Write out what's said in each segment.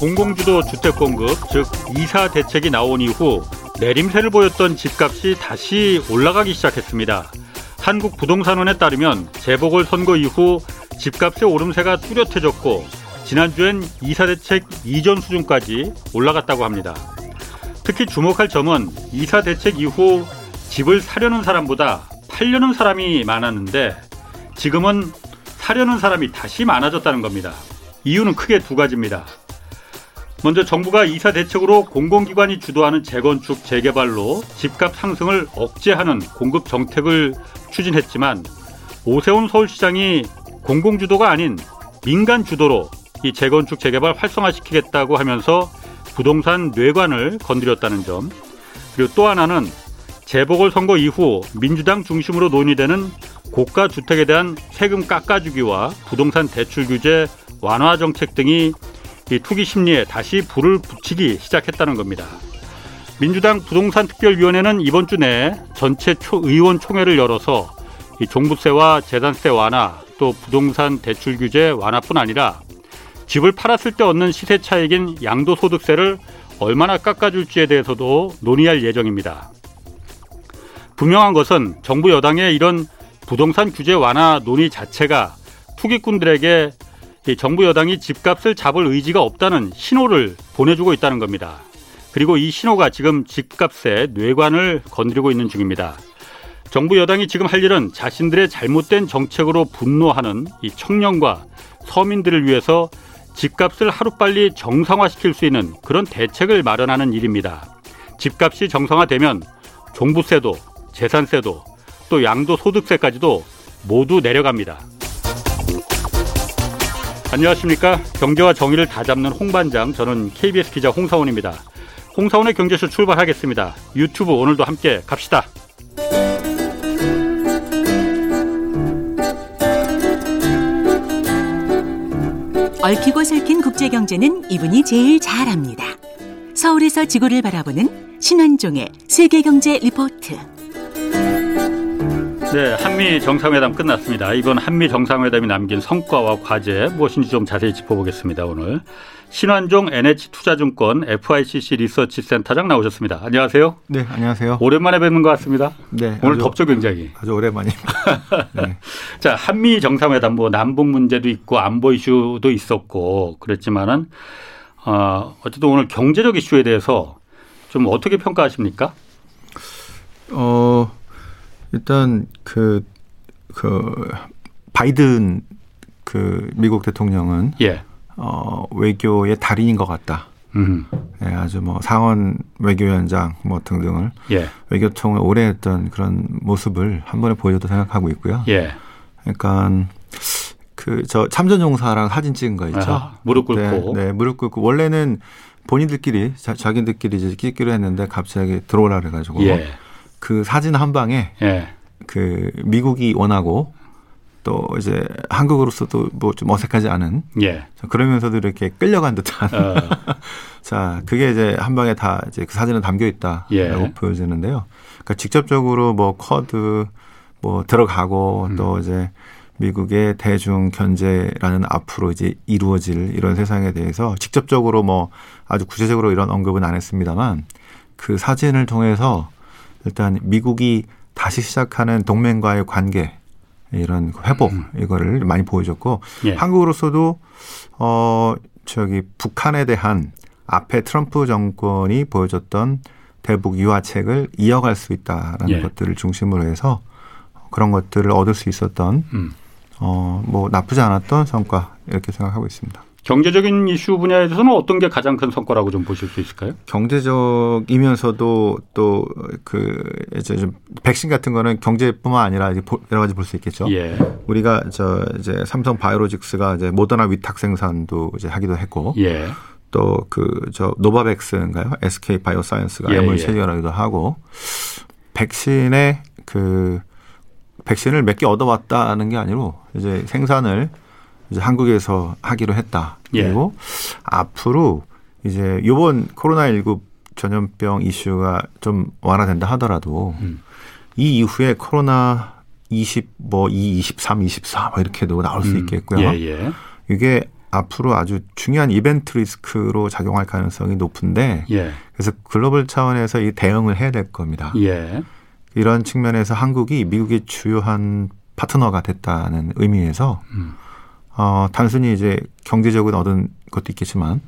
공공주도 주택 공급, 즉 이사 대책이 나온 이후 내림세를 보였던 집값이 다시 올라가기 시작했습니다. 한국 부동산원에 따르면 재보궐 선거 이후 집값의 오름세가 뚜렷해졌고 지난주엔 이사 대책 이전 수준까지 올라갔다고 합니다. 특히 주목할 점은 이사 대책 이후 집을 사려는 사람보다 팔려는 사람이 많았는데 지금은 사려는 사람이 다시 많아졌다는 겁니다. 이유는 크게 두 가지입니다. 먼저 정부가 이사 대책으로 공공기관이 주도하는 재건축, 재개발로 집값 상승을 억제하는 공급 정책을 추진했지만 오세훈 서울시장이 공공주도가 아닌 민간 주도로 이 재건축, 재개발 활성화시키겠다고 하면서 부동산 뇌관을 건드렸다는 점. 그리고 또 하나는 재보궐 선거 이후 민주당 중심으로 논의되는 고가 주택에 대한 세금 깎아주기와 부동산 대출 규제 완화 정책 등이 이 투기 심리에 다시 불을 붙이기 시작했다는 겁니다. 민주당 부동산 특별위원회는 이번 주 내에 전체 초 의원 총회를 열어서 이 종부세와 재산세 완화 또 부동산 대출 규제 완화뿐 아니라 집을 팔았을 때 얻는 시세 차익인 양도소득세를 얼마나 깎아줄지에 대해서도 논의할 예정입니다. 분명한 것은 정부 여당의 이런 부동산 규제 완화 논의 자체가 투기꾼들에게 정부 여당이 집값을 잡을 의지가 없다는 신호를 보내주고 있다는 겁니다. 그리고 이 신호가 지금 집값의 뇌관을 건드리고 있는 중입니다. 정부 여당이 지금 할 일은 자신들의 잘못된 정책으로 분노하는 이 청년과 서민들을 위해서 집값을 하루빨리 정상화시킬 수 있는 그런 대책을 마련하는 일입니다. 집값이 정상화되면 종부세도 재산세도 또 양도소득세까지도 모두 내려갑니다. 안녕하십니까. 경제와 정의를 다 잡는 홍반장. 저는 KBS 기자 홍사원입니다. 홍사원의 경제쇼 출발하겠습니다. 유튜브 오늘도 함께 갑시다. 얽히고 설킨 국제 경제는 이분이 제일 잘합니다. 서울에서 지구를 바라보는 신환종의 세계 경제 리포트. 네, 한미 정상회담 끝났습니다. 이번 한미 정상회담이 남긴 성과와 과제 무엇인지 좀 자세히 짚어보겠습니다. 오늘 신환종 NH투자증권 FICC 리서치 센터장 나오셨습니다. 안녕하세요. 네, 안녕하세요. 오랜만에 뵙는 것 같습니다. 네, 오늘 아주, 덥죠, 굉장히. 아주 오랜만입니다. 네. 자, 한미 정상회담 뭐 남북 문제도 있고 안보 이슈도 있었고 그랬지만은 어, 어쨌든 오늘 경제적 이슈에 대해서 좀 어떻게 평가하십니까? 어. 일단 그, 그, 바이든 그 미국 대통령은 예. 어, 외교의 달인인 것 같다. 음. 예, 아주 뭐 상원 외교위원장 뭐 등등을 예. 외교통을 오래 했던 그런 모습을 한 번에 보여줘도 생각하고 있고요. 예. 그러니까 그 저 참전용사랑 사진 찍은 거 있죠. 아, 무릎 꿇고. 네, 네, 무릎 꿇고 원래는 본인들끼리 자, 자기들끼리 이제 끼기로 했는데 갑자기 들어오라 그래가지고 예. 그 사진 한 방에 예. 그 미국이 원하고 또 이제 한국으로서도 뭐 좀 어색하지 않은 예. 그러면서도 이렇게 끌려간 듯한 어. 자 그게 이제 한 방에 다 이제 그 사진은 담겨 있다라고 예. 보여지는데요. 그러니까 직접적으로 뭐 쿼드 뭐 들어가고 음. 또 이제 미국의 대중 견제라는 앞으로 이제 이루어질 이런 세상에 대해서 직접적으로 뭐 아주 구체적으로 이런 언급은 안 했습니다만 그 사진을 통해서 일단 미국이 다시 시작하는 동맹과의 관계 이런 회복 음. 이거를 많이 보여줬고 예. 한국으로서도 어 저기 북한에 대한 앞에 트럼프 정권이 보여줬던 대북 유화책을 이어갈 수 있다라는 예. 것들을 중심으로 해서 그런 것들을 얻을 수 있었던 음. 어뭐 나쁘지 않았던 성과 이렇게 생각하고 있습니다. 경제적인 이슈 분야에서는 어떤 게 가장 큰 성과라고 좀 보실 수 있을까요? 경제적이면서도 또 그 이제 좀 백신 같은 거는 경제뿐만 아니라 이제 여러 가지 볼 수 있겠죠. 예. 우리가 저 이제 삼성 바이오로직스가 이제 모더나 위탁 생산도 이제 하기도 했고. 예. 또 그 저 노바백스인가요? SK 바이오사이언스가 예, 예. 체결하기도 하고 백신의 그 백신을 몇 개 얻어왔다는 게 아니고 이제 생산을 이제 한국에서 하기로 했다. 예. 그리고 예. 앞으로 이제 요번 코로나19 전염병 이슈가 좀 완화된다 하더라도 음. 이 이후에 코로나 20, 뭐 2, 23, 24, 뭐 이렇게도 나올 수 음. 있겠고요. 예, 예. 이게 앞으로 아주 중요한 이벤트 리스크로 작용할 가능성이 높은데 예. 그래서 글로벌 차원에서 이 대응을 해야 될 겁니다. 예. 이런 측면에서 한국이 미국의 주요한 파트너가 됐다는 의미에서 음. 어, 단순히 이제 경제적으로 얻은 것도 있겠지만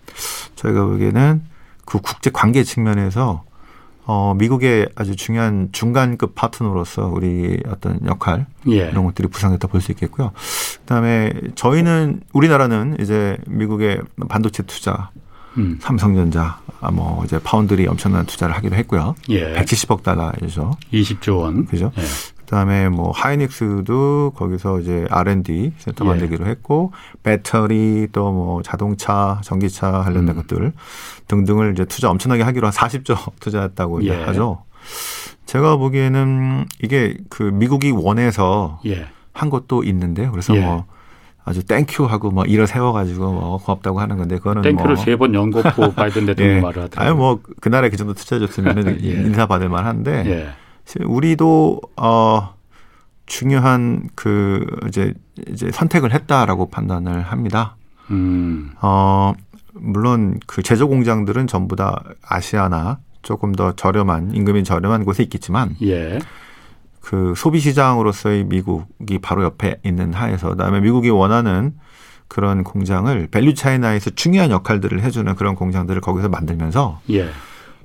저희가 보기에는 그 국제 관계 측면에서 어, 미국의 아주 중요한 중간급 파트너로서 우리 어떤 역할 예. 이런 것들이 부상했다 볼 수 있겠고요. 그다음에 저희는 우리나라는 이제 미국의 반도체 투자, 음. 삼성전자, 아, 뭐 이제 파운드리 엄청난 투자를 하기도 했고요. 예. 170억 달러이죠. 20조 원. 그죠? 예. 그다음에 뭐 하이닉스도 거기서 이제 R&D 센터 예. 만들기로 했고 배터리 또 뭐 자동차, 전기차 관련된 음. 것들 등등을 이제 투자 엄청나게 하기로 한 40조 투자했다고 예. 하죠. 제가 보기에는 이게 그 미국이 원해서 예. 한 것도 있는데요. 그래서 예. 뭐 아주 thank you 하고 뭐 일을 세워가지고 뭐 고맙다고 하는 건데 그거는 thank you를 뭐 세번 연거푸 바이든 대통령 예. 말을 하더라고요. 아니 뭐 그날에 그 정도 투자해줬으면 예. 인사 받을 만한데 예. 우리도 어 중요한 그 이제 이제 선택을 했다라고 판단을 합니다. 음. 어 물론 그 제조 공장들은 전부 다 아시아나 조금 더 저렴한 임금이 저렴한 곳에 있겠지만 예. 그 소비 시장으로서의 미국이 바로 옆에 있는 하에서 그다음에 미국이 원하는 그런 공장을 value chain에서 중요한 역할들을 해주는 그런 공장들을 거기서 만들면서 예.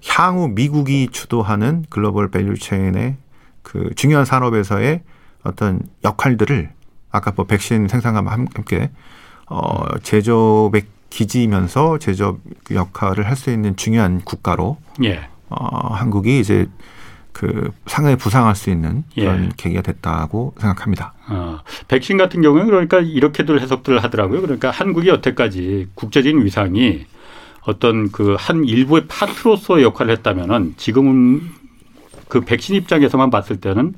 향후 미국이 주도하는 global value chain의 그 중요한 산업에서의 어떤 역할들을 아까 뭐 백신 생산과 함께 어 제조백 기지면서 제조업 역할을 할 수 있는 중요한 국가로 예. 어 한국이 이제 그 상당히 부상할 수 있는 그런 예. 계기가 됐다고 생각합니다. 어, 백신 같은 경우는 그러니까 이렇게들 해석들을 하더라고요. 그러니까 한국이 여태까지 국제적인 위상이 어떤 그 한 일부의 파트로서의 역할을 했다면은 지금은 그 백신 입장에서만 봤을 때는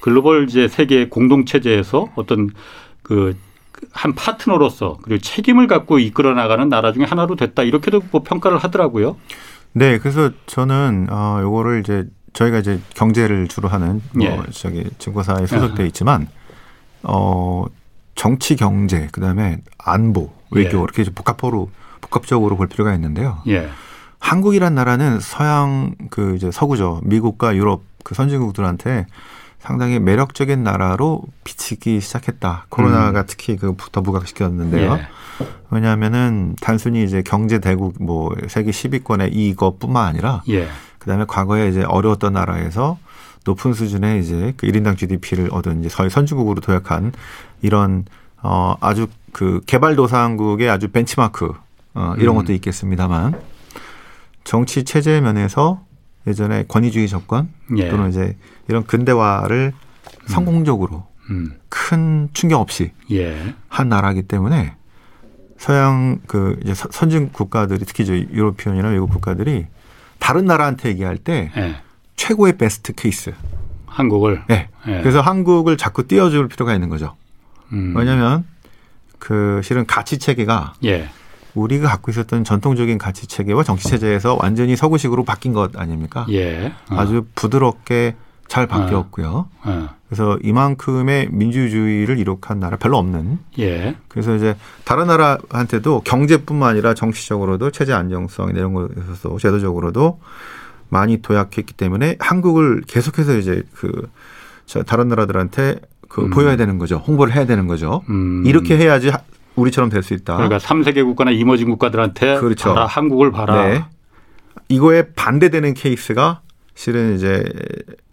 글로벌 이제 세계 공동 체제에서 어떤 그 한 파트너로서 그리고 책임을 갖고 이끌어 나가는 나라 중에 하나로 됐다 이렇게도 뭐 평가를 하더라고요. 네, 그래서 저는 어 요거를 이제 저희가 이제 경제를 주로 하는 뭐 예. 저기 증권사에 소속돼 있지만 어 정치 경제 그다음에 안보 외교 예. 이렇게 복합으로 복합적으로 볼 필요가 있는데요. 예. 한국이란 나라는 서양 그 이제 서구죠 미국과 유럽 그 선진국들한테 상당히 매력적인 나라로 비치기 시작했다. 코로나가 음. 특히 그부터 부각시켰는데요. 예. 왜냐하면은 단순히 이제 경제 대국 뭐 세계 10위권의 이것뿐만 아니라 예. 그다음에 과거에 이제 어려웠던 나라에서 높은 수준의 이제 그 1인당 GDP를 얻은 이제 서해 선진국으로 도약한 이런 어 아주 그 개발도상국의 아주 벤치마크 어 이런 음. 것도 있겠습니다만 정치 체제 면에서 예전에 권위주의 정권 예. 또는 이제 이런 근대화를 음. 성공적으로 음. 큰 충격 없이 예. 한 나라이기 때문에 서양 그 이제 선진 국가들이 특히 저 유로피언이나 외국 국가들이 다른 나라한테 얘기할 때 예. 최고의 베스트 케이스 한국을 네. 예. 그래서 한국을 자꾸 띄워줄 필요가 있는 거죠. 음. 왜냐하면 그 실은 가치 체계가 예. 우리가 갖고 있었던 전통적인 가치 체계와 정치 체제에서 완전히 서구식으로 바뀐 것 아닙니까? 예. 어. 아주 부드럽게 잘 바뀌었고요. 어. 어. 그래서 이만큼의 민주주의를 이룩한 나라 별로 없는. 예. 그래서 이제 다른 나라한테도 경제뿐만 아니라 정치적으로도 체제 안정성 이런 것에서 제도적으로도 많이 도약했기 때문에 한국을 계속해서 이제 그 다른 나라들한테 그 음. 보여야 되는 거죠. 홍보를 해야 되는 거죠. 음. 이렇게 해야지 우리처럼 될 수 있다. 그러니까 3세계 국가나 이머징 국가들한테 그렇죠. 봐라, 한국을 봐라. 네. 이거에 반대되는 케이스가 실은 이제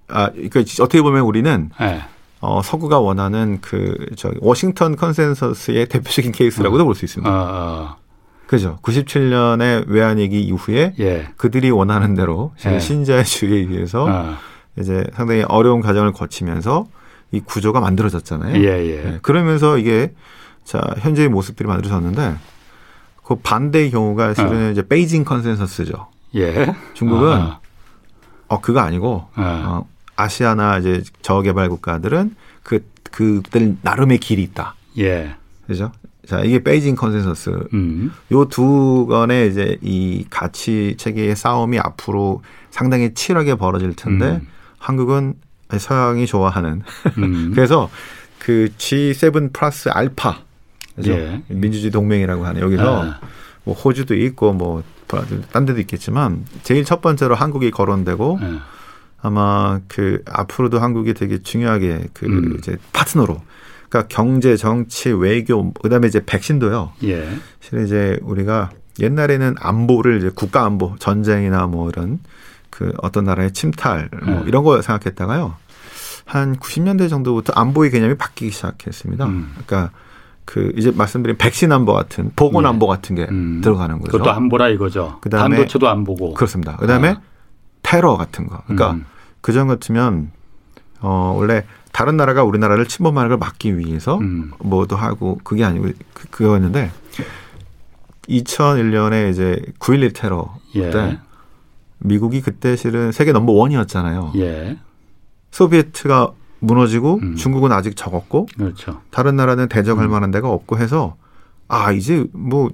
아, 그러니까 어떻게 보면 우리는 네. 어, 서구가 원하는 그, 저, 워싱턴 컨센서스의 대표적인 케이스라고도 어. 볼수 있습니다. 어, 어. 그죠. 97년에 외환위기 이후에 예. 그들이 원하는 대로 예. 신자유주의에 의해서 어. 이제 상당히 어려운 과정을 거치면서 이 구조가 만들어졌잖아요. 예, 예. 네. 그러면서 이게 자, 현재의 모습들이 만들어졌는데 그 반대의 경우가 실은 어. 이제 베이징 컨센서스죠. 예. 중국은 어, 어 그거 아니고 어. 어, 아시아나 이제 저개발 국가들은 그 그들 나름의 길이 있다. 예. 그죠? 자, 이게 베이징 컨센서스. 음. 요두 건의 이제 이 가치 체계의 싸움이 앞으로 상당히 치열하게 벌어질 텐데 음. 한국은 서양이 좋아하는. 음. 그래서 그 G7 플러스 알파 그죠? 예. 민주주의 동맹이라고 하는 여기서 아. 뭐 호주도 있고 뭐 딴 데도 있겠지만 제일 첫 번째로 한국이 거론되고 예. 아마 그 앞으로도 한국이 되게 중요하게 그 음. 이제 파트너로 그러니까 경제, 정치, 외교 그다음에 이제 백신도요. 예. 실은 이제 우리가 옛날에는 안보를 이제 국가 안보, 전쟁이나 뭐 이런 그 어떤 나라의 침탈 뭐 예. 이런 거 생각했다가요. 한 90년대 정도부터 안보의 개념이 바뀌기 시작했습니다. 음. 그러니까 그 이제 말씀드린 백신 안보 같은 보건 네. 안보 같은 게 음. 들어가는 거죠. 그것도 안보라 이거죠. 그다음에 반도체도 안 보고. 그렇습니다. 그다음에 아. 테러 같은 거. 그러니까 음. 그전 같으면 어 원래 다른 나라가 우리나라를 침범하는 걸 막기 위해서 음. 뭐도 하고 그게 아니고 그, 그거였는데 2001년에 이제 9.11 테러 예. 때 미국이 그때 실은 세계 넘버 원이었잖아요. 예. 소비에트가 무너지고 음. 중국은 아직 적었고 그렇죠. 다른 나라는 대적할 음. 만한 데가 없고 해서 아 이제 뭐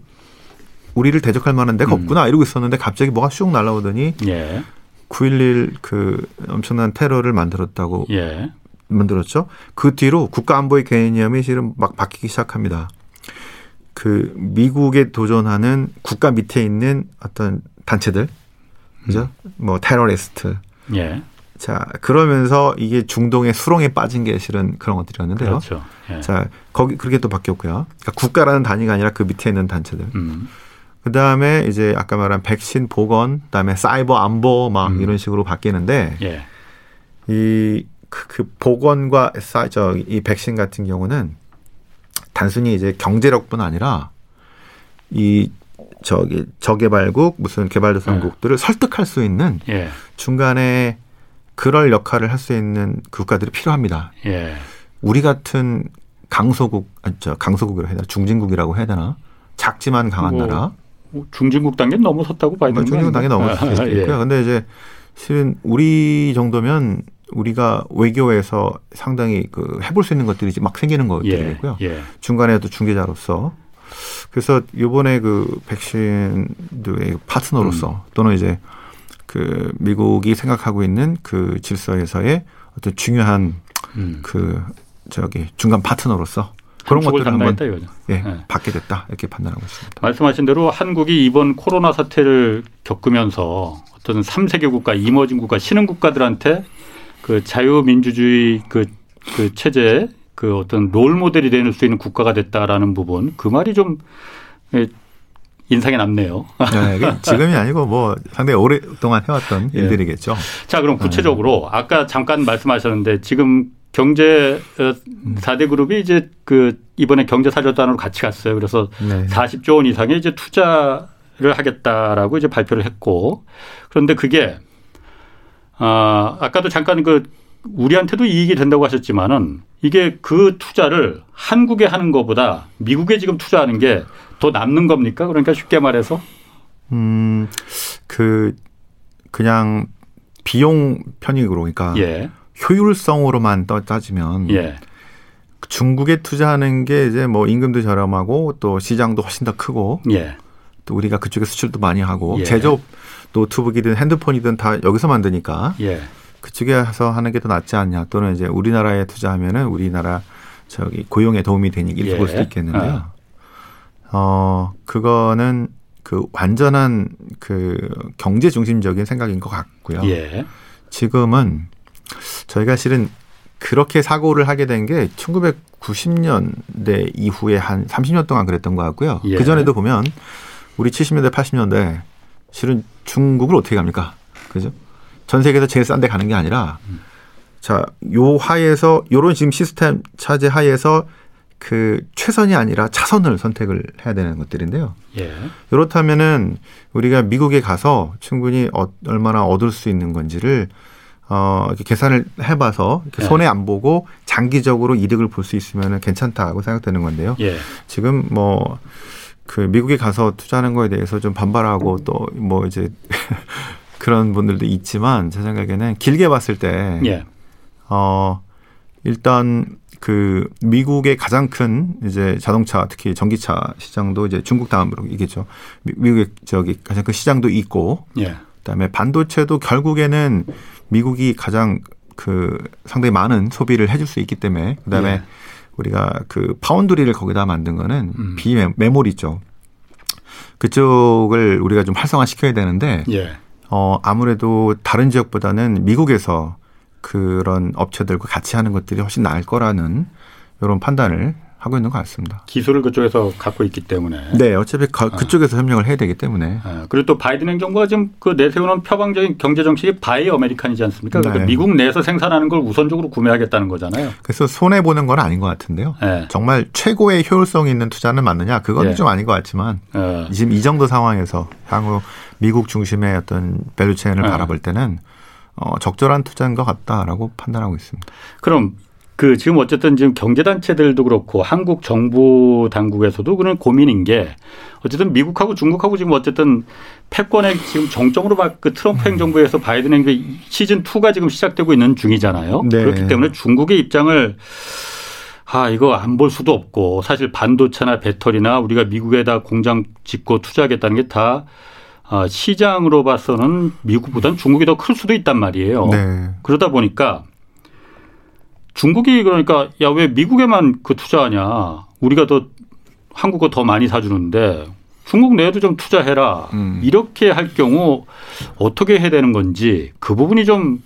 우리를 대적할 만한 데가 음. 없구나 이러고 있었는데 갑자기 뭐가 슉 날라오더니 예. 9.11그 엄청난 테러를 만들었다고 예. 만들었죠. 그 뒤로 국가 안보의 개념이 실은 막 바뀌기 시작합니다. 그 미국에 도전하는 국가 밑에 있는 어떤 단체들, 그죠? 음. 뭐 테러리스트, 예. 자, 그러면서 이게 중동의 수렁에 빠진 게 실은 그런 것들이었는데요. 그렇죠. 예. 자, 거기 그렇게 또 바뀌었고요. 그러니까 국가라는 단위가 아니라 그 밑에 있는 단체들. 음. 그 다음에 이제 아까 말한 백신 보건, 그 다음에 사이버 안보 막 음. 이런 식으로 바뀌는데 예. 이 그, 그 보건과 사, 저, 이 백신 같은 경우는 단순히 이제 경제력뿐 아니라 이 저기 저개발국 무슨 개발도상국들을 예. 설득할 수 있는 예. 중간에 그럴 역할을 할 수 있는 국가들이 필요합니다. 예. 우리 같은 강소국, 아, 저 강소국이라고 해야 되나, 중진국이라고 해야 되나, 작지만 강한 뭐, 나라. 뭐 중진국 단계 넘어섰다고 봐야 되는 뭐 중진국 단계 넘어섰을 수 있고요. 예. 근데 이제 실은 우리 정도면 우리가 외교에서 상당히 그 해볼 수 있는 것들이 막 생기는 것들이고요. 예. 예. 중간에도 중개자로서 그래서 요번에 그 백신도의 파트너로서 음. 또는 이제 그 미국이 생각하고 있는 그 질서에서의 어떤 중요한 음. 그 저기 중간 파트너로서 그런 것들을 한번 예, 네. 받게 됐다 이렇게 판단하고 있습니다. 말씀하신 대로 한국이 이번 코로나 사태를 겪으면서 어떤 3세계 국가, 이머징 국가, 신흥 국가들한테 그 자유민주주의 그, 그 체제 그 어떤 롤 모델이 될수 있는 국가가 됐다라는 부분 그 말이 좀 인상에 남네요. 네, 지금이 아니고 뭐 상당히 오랫동안 해왔던 예. 일들이겠죠. 자, 그럼 구체적으로 네. 아까 잠깐 말씀하셨는데 지금 경제 4대 어, 그룹이 이제 그 이번에 경제 사절단으로 같이 갔어요. 그래서 네. 40조 원 이상의 이제 투자를 하겠다라고 이제 발표를 했고 그런데 그게 아, 아까도 잠깐 그 우리한테도 이익이 된다고 하셨지만은 이게 그 투자를 한국에 하는 것보다 미국에 지금 투자하는 게 더 남는 겁니까? 그러니까 쉽게 말해서 음, 그 그냥 비용 편익으로 그러니까 예. 효율성으로만 따지면 예. 중국에 투자하는 게 이제 뭐 임금도 저렴하고 또 시장도 훨씬 더 크고 예. 또 우리가 그쪽에 수출도 많이 하고 예. 제조업 노트북이든 핸드폰이든 다 여기서 만드니까 예. 그쪽에서 하는 게 더 낫지 않냐 또는 이제 우리나라에 투자하면은 우리나라 저기 고용에 도움이 되니 이렇게 예. 볼 수도 있겠는데요. 아. 어 그거는 그 완전한 그 경제 중심적인 생각인 것 같고요. 예. 지금은 저희가 실은 그렇게 사고를 하게 된 게 1990년대 이후에 한 30년 동안 그랬던 것 같고요. 예. 그 전에도 보면 우리 70년대, 80년대 실은 중국을 어떻게 갑니까? 그죠? 전 세계에서 제일 싼 데 가는 게 아니라 자, 요 하에서 요런 지금 시스템 차제 하에서 그 최선이 아니라 차선을 선택을 해야 되는 것들인데요. 예. 그렇다면은 우리가 미국에 가서 충분히 어, 얼마나 얻을 수 있는 건지를 어, 이렇게 계산을 해봐서 이렇게 예. 손해 안 보고 장기적으로 이득을 볼 수 있으면 괜찮다고 생각되는 건데요. 예. 지금 뭐 그 미국에 가서 투자하는 거에 대해서 좀 반발하고 또 뭐 이제 그런 분들도 있지만 제 생각에는 길게 봤을 때, 예. 어, 일단 그 미국의 가장 큰 이제 자동차 특히 전기차 시장도 이제 중국 다음으로 이겠죠. 미국의 저기 가장 큰 시장도 있고, 예. 그다음에 반도체도 결국에는 미국이 가장 그 상당히 많은 소비를 해줄 수 있기 때문에 그다음에 예. 우리가 그 foundry를 거기다 만든 거는 음. 비메모리 죠. 그쪽을 우리가 좀 활성화시켜야 되는데 예. 어 아무래도 다른 지역보다는 미국에서 그런 업체들과 같이 하는 것들이 훨씬 나을 거라는 이런 판단을 하고 있는 것 같습니다. 기술을 그쪽에서 갖고 있기 때문에. 네, 어차피 가, 아. 그쪽에서 협력을 해야 되기 때문에. 아, 그리고 또 바이든 행정부가 지금 그 내세우는 표방적인 경제 정책이 Buy American이지 않습니까? 그러니까 네. 미국 내에서 생산하는 걸 우선적으로 구매하겠다는 거잖아요. 그래서 손해 보는 건 아닌 것 같은데요. 네. 정말 최고의 효율성 있는 투자는 맞느냐? 그건 네. 좀 아닌 것 같지만 네. 지금 이 정도 상황에서 향후 미국 중심의 어떤 value chain을 네. 바라볼 때는 어, 적절한 투자인 것 같다라고 판단하고 있습니다. 그럼 그 지금 어쨌든 지금 경제단체들도 그렇고 한국 정부 당국에서도 그런 고민인 게 어쨌든 미국하고 중국하고 지금 어쨌든 패권의 지금 정점으로 그 트럼프 음. 행정부에서 바이든 행정 시즌 2가 지금 시작되고 있는 중이잖아요. 네. 그렇기 때문에 중국의 입장을 아, 이거 안 볼 수도 없고 사실 반도체나 배터리나 우리가 미국에다 공장 짓고 투자하겠다는 게다 아, 시장으로 봐서는 미국보다는 중국이 더 클 수도 있단 말이에요. 네. 그러다 보니까 중국이 그러니까 야 왜 미국에만 그 투자하냐? 우리가 더 한국어 더 많이 사주는데 중국 내에도 좀 투자해라. 음. 이렇게 할 경우 어떻게 해야 되는 건지 그 부분이 좀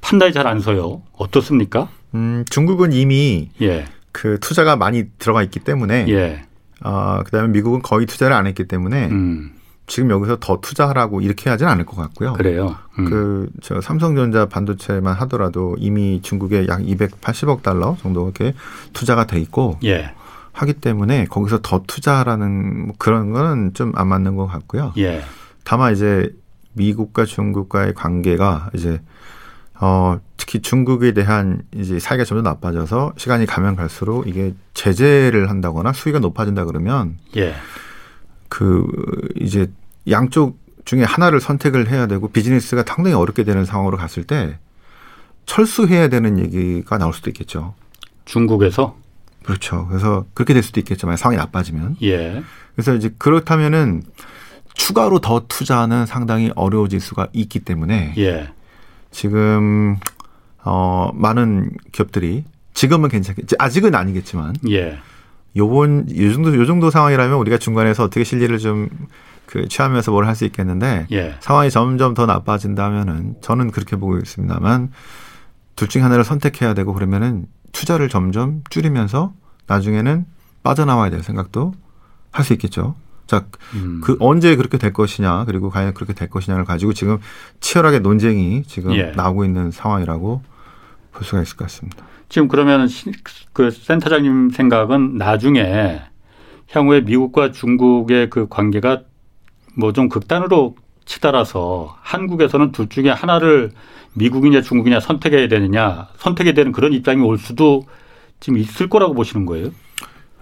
판단이 잘 안 서요. 어떻습니까? 음, 중국은 이미 예. 그 투자가 많이 들어가 있기 때문에 예. 어, 그다음에 미국은 거의 투자를 안 했기 때문에 음. 지금 여기서 더 투자하라고 이렇게 하지는 않을 것 같고요. 그래요. 음. 그저 삼성전자 반도체만 하더라도 이미 중국에 약 280억 달러 정도 이렇게 투자가 돼 있고 예. 하기 때문에 거기서 더 투자하라는 그런 거는 좀 안 맞는 것 같고요. 예. 다만 이제 미국과 중국과의 관계가 이제 어 특히 중국에 대한 이제 사이가 점점 나빠져서 시간이 가면 갈수록 이게 제재를 한다거나 수위가 높아진다 그러면 예. 그 이제 양쪽 중에 하나를 선택을 해야 되고 비즈니스가 상당히 어렵게 되는 상황으로 갔을 때 철수해야 되는 얘기가 나올 수도 있겠죠. 중국에서? 그렇죠. 그래서 그렇게 될 수도 있겠죠. 만약 상황이 나빠지면. 예. 그래서 이제 그렇다면은 추가로 더 투자는 상당히 어려워질 수가 있기 때문에 예. 지금 어 많은 기업들이 지금은 괜찮겠지 아직은 아니겠지만 예. 요번 요 정도 요 정도 상황이라면 우리가 중간에서 어떻게 실리를 좀 그 취하면서 뭘 할 수 있겠는데 예. 상황이 점점 더 나빠진다면은 저는 그렇게 보고 있습니다만 둘 중에 하나를 선택해야 되고 그러면은 투자를 점점 줄이면서 나중에는 빠져나와야 될 생각도 할 수 있겠죠. 자, 음. 그 언제 그렇게 될 것이냐 그리고 과연 그렇게 될 것이냐를 가지고 지금 치열하게 논쟁이 지금 예. 나오고 있는 상황이라고 볼 수가 있을 것 같습니다. 지금 그러면 그 센터장님 생각은 나중에 향후에 미국과 중국의 그 관계가 뭐 좀 극단으로 치달아서 한국에서는 둘 중에 하나를 미국이냐 중국이냐 선택해야 되느냐 선택해야 되는 그런 입장이 올 수도 지금 있을 거라고 보시는 거예요?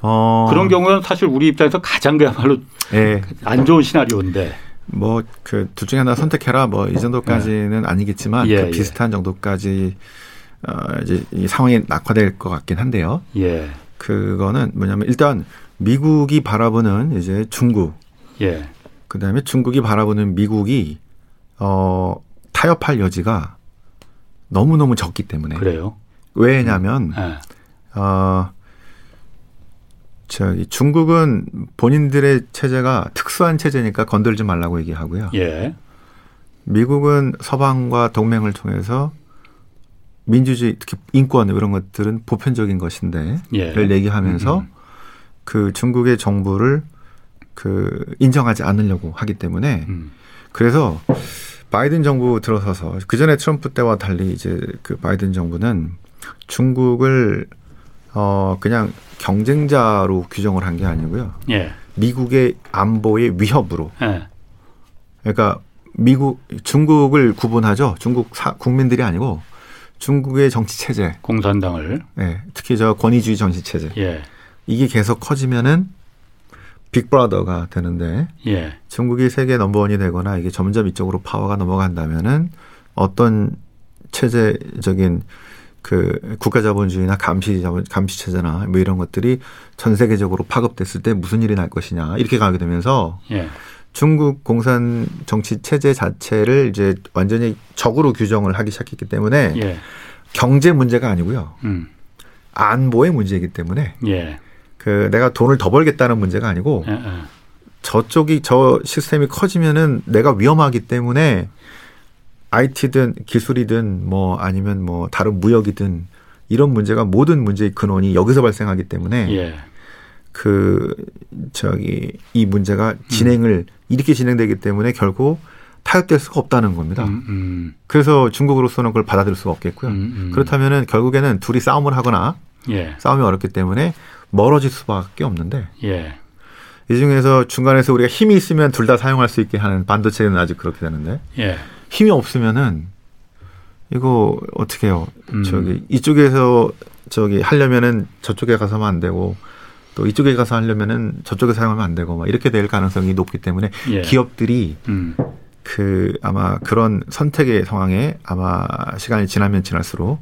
어. 그런 경우는 사실 우리 입장에서 가장 그야말로 네. 안 좋은 시나리오인데. 뭐 그 둘 중에 하나 선택해라 뭐 이 정도까지는 네. 아니겠지만 예, 그 예. 비슷한 예. 정도까지 어, 이제 이 상황이 낙화될 것 같긴 한데요. 예. 그거는 뭐냐면 일단 미국이 바라보는 이제 중국. 예. 그 다음에 중국이 바라보는 미국이 어, 타협할 여지가 너무 너무 적기 때문에. 그래요? 왜냐면, 음. 네. 어, 저기 중국은 본인들의 체제가 특수한 체제니까 건들지 말라고 얘기하고요. 예. 미국은 서방과 동맹을 통해서 민주주의 특히 인권 이런 것들은 보편적인 것인데를 예. 얘기하면서 음, 음. 그 중국의 정부를 그 인정하지 않으려고 하기 때문에 음. 그래서 바이든 정부 들어서서 그 전에 트럼프 때와 달리 이제 그 바이든 정부는 중국을 어 그냥 경쟁자로 규정을 한 게 아니고요. 예. 미국의 안보의 위협으로. 예. 그러니까 미국 중국을 구분하죠. 중국 사, 국민들이 아니고 중국의 정치 체제, 공산당을, 네, 특히 저 권위주의 정치 체제, 예. 이게 계속 커지면은 빅브라더가 되는데, 예. 중국이 세계 넘버원이 되거나 이게 점점 이쪽으로 파워가 넘어간다면은 어떤 체제적인 그 국가 자본주의나 감시 자본 감시 체제나 뭐 이런 것들이 전 세계적으로 파급됐을 때 무슨 일이 날 것이냐 이렇게 가게 되면서 예. 중국 공산 정치 체제 자체를 이제 완전히 적으로 규정을 하기 시작했기 때문에 예. 경제 문제가 아니고요. 음. 안보의 문제이기 때문에 예. 그 내가 돈을 더 벌겠다는 문제가 아니고 예, 예. 저쪽이 저 시스템이 커지면은 내가 위험하기 때문에 IT든 기술이든 뭐 아니면 뭐 다른 무역이든 이런 문제가 모든 문제의 근원이 여기서 발생하기 때문에 예. 그 저기 이 문제가 진행을 음. 이렇게 진행되기 때문에 결국 타협될 수가 없다는 겁니다. 음, 음. 그래서 중국으로서는 그걸 받아들일 수가 없겠고요. 음, 음. 그렇다면은 결국에는 둘이 싸움을 하거나 예. 싸움이 어렵기 때문에 멀어질 수밖에 없는데 예. 이 중에서 중간에서 우리가 힘이 있으면 둘 다 사용할 수 있게 하는 반도체는 아직 그렇게 되는데 예. 힘이 없으면은 이거 어떻게 해요? 음. 저기 이쪽에서 저기 하려면은 저쪽에 가서 하면 안 되고 또 이쪽에 가서 하려면은 저쪽에 사용하면 안 되고 막 이렇게 될 가능성이 높기 때문에 예. 기업들이 음. 그 아마 그런 선택의 상황에 아마 시간이 지나면 지날수록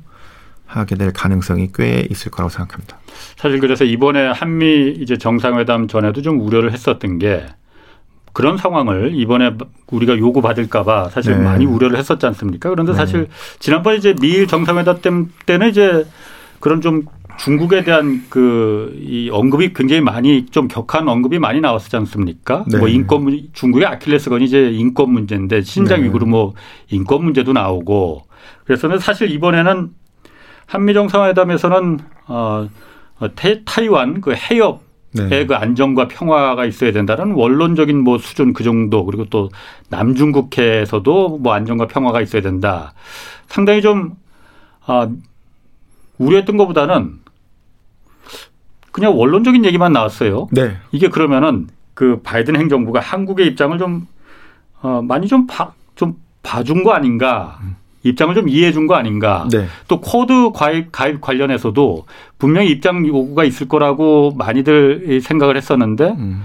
하게 될 가능성이 꽤 있을 거라고 생각합니다. 사실 그래서 이번에 한미 이제 정상회담 전에도 좀 우려를 했었던 게 그런 상황을 이번에 우리가 요구받을까봐 사실 네. 많이 우려를 했었지 않습니까? 그런데 네. 사실 지난번 이제 미일 정상회담 때는 이제 그런 좀 중국에 대한 그 이 언급이 굉장히 많이 좀 격한 언급이 많이 나왔었지 않습니까? 네. 뭐 인권 중국의 아킬레스건이 이제 인권 문제인데 신장 네. 위구르 뭐 인권 문제도 나오고 그래서 사실 이번에는 한미 정상회담에서는 어 타이완 그 해협 네. 그 안정과 평화가 있어야 된다는 원론적인 뭐 수준 그 정도 그리고 또 남중국해에서도 뭐 안정과 평화가 있어야 된다. 상당히 좀 아, 우려했던 것보다는 그냥 원론적인 얘기만 나왔어요. 네. 이게 그러면은 그 바이든 행정부가 한국의 입장을 좀 어, 많이 좀 봐, 좀 봐준 거 아닌가. 음. 입장을 좀 이해해 준 거 아닌가. 네. 또 쿼드 가입, 가입 관련해서도 분명히 입장 요구가 있을 거라고 많이들 생각을 했었는데 음.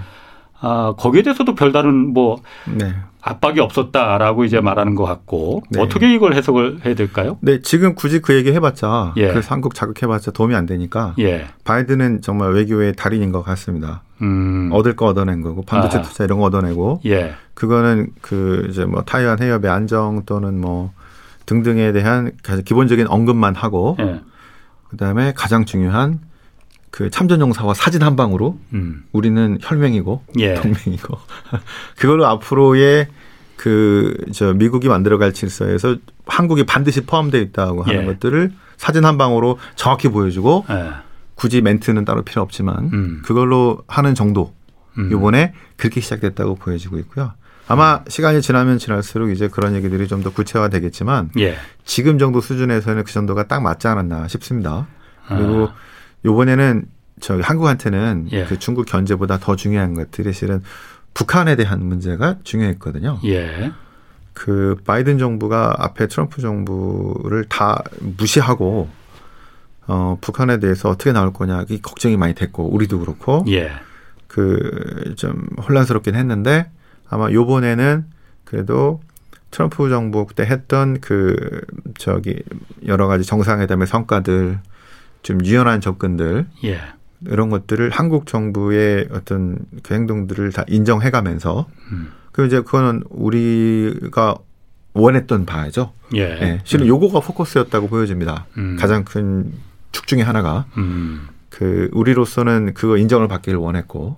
아, 거기에 대해서도 별다른 뭐 네. 압박이 없었다라고 이제 말하는 것 같고 네. 어떻게 이걸 해석을 해야 될까요? 네, 지금 굳이 그 얘기 해봤자 예. 그 한국 자극해봤자 도움이 안 되니까 예. 바이든은 정말 외교의 달인인 것 같습니다. 음. 얻을 거 얻어낸 거고 반도체 아. 투자 이런 거 얻어내고 예. 그거는 그 이제 뭐 타이완 해협의 안정 또는 뭐 등등에 대한 기본적인 언급만 하고 예. 그다음에 가장 중요한 그 참전용사와 사진 한 방으로 음. 우리는 혈맹이고 예. 동맹이고 그걸로 앞으로의 그 저 미국이 만들어갈 질서에서 한국이 반드시 포함되어 있다고 하는 예. 것들을 사진 한 방으로 정확히 보여주고 예. 굳이 멘트는 따로 필요 없지만 음. 그걸로 하는 정도 음. 이번에 그렇게 시작됐다고 보여지고 있고요. 아마 시간이 지나면 지날수록 이제 그런 얘기들이 좀 더 구체화되겠지만 예. 지금 정도 수준에서는 그 정도가 딱 맞지 않았나 싶습니다. 그리고 아. 요번에는 저희 한국한테는 예. 그 중국 견제보다 더 중요한 것들이 실은 북한에 대한 문제가 중요했거든요. 예. 그 바이든 정부가 앞에 트럼프 정부를 다 무시하고 어 북한에 대해서 어떻게 나올 거냐 이 걱정이 많이 됐고 우리도 그렇고 예. 그좀 혼란스럽긴 했는데 아마 요번에는 그래도 트럼프 정부 때 했던 그 저기 여러 가지 정상회담의 성과들 좀 유연한 접근들 예. 이런 것들을 한국 정부의 어떤 그 행동들을 다 인정해가면서 음. 그 이제 그거는 우리가 원했던 바죠. 예. 네. 실은 음. 요거가 포커스였다고 보여집니다. 음. 가장 큰 축 중에 하나가 음. 그 우리로서는 그거 인정을 받기를 원했고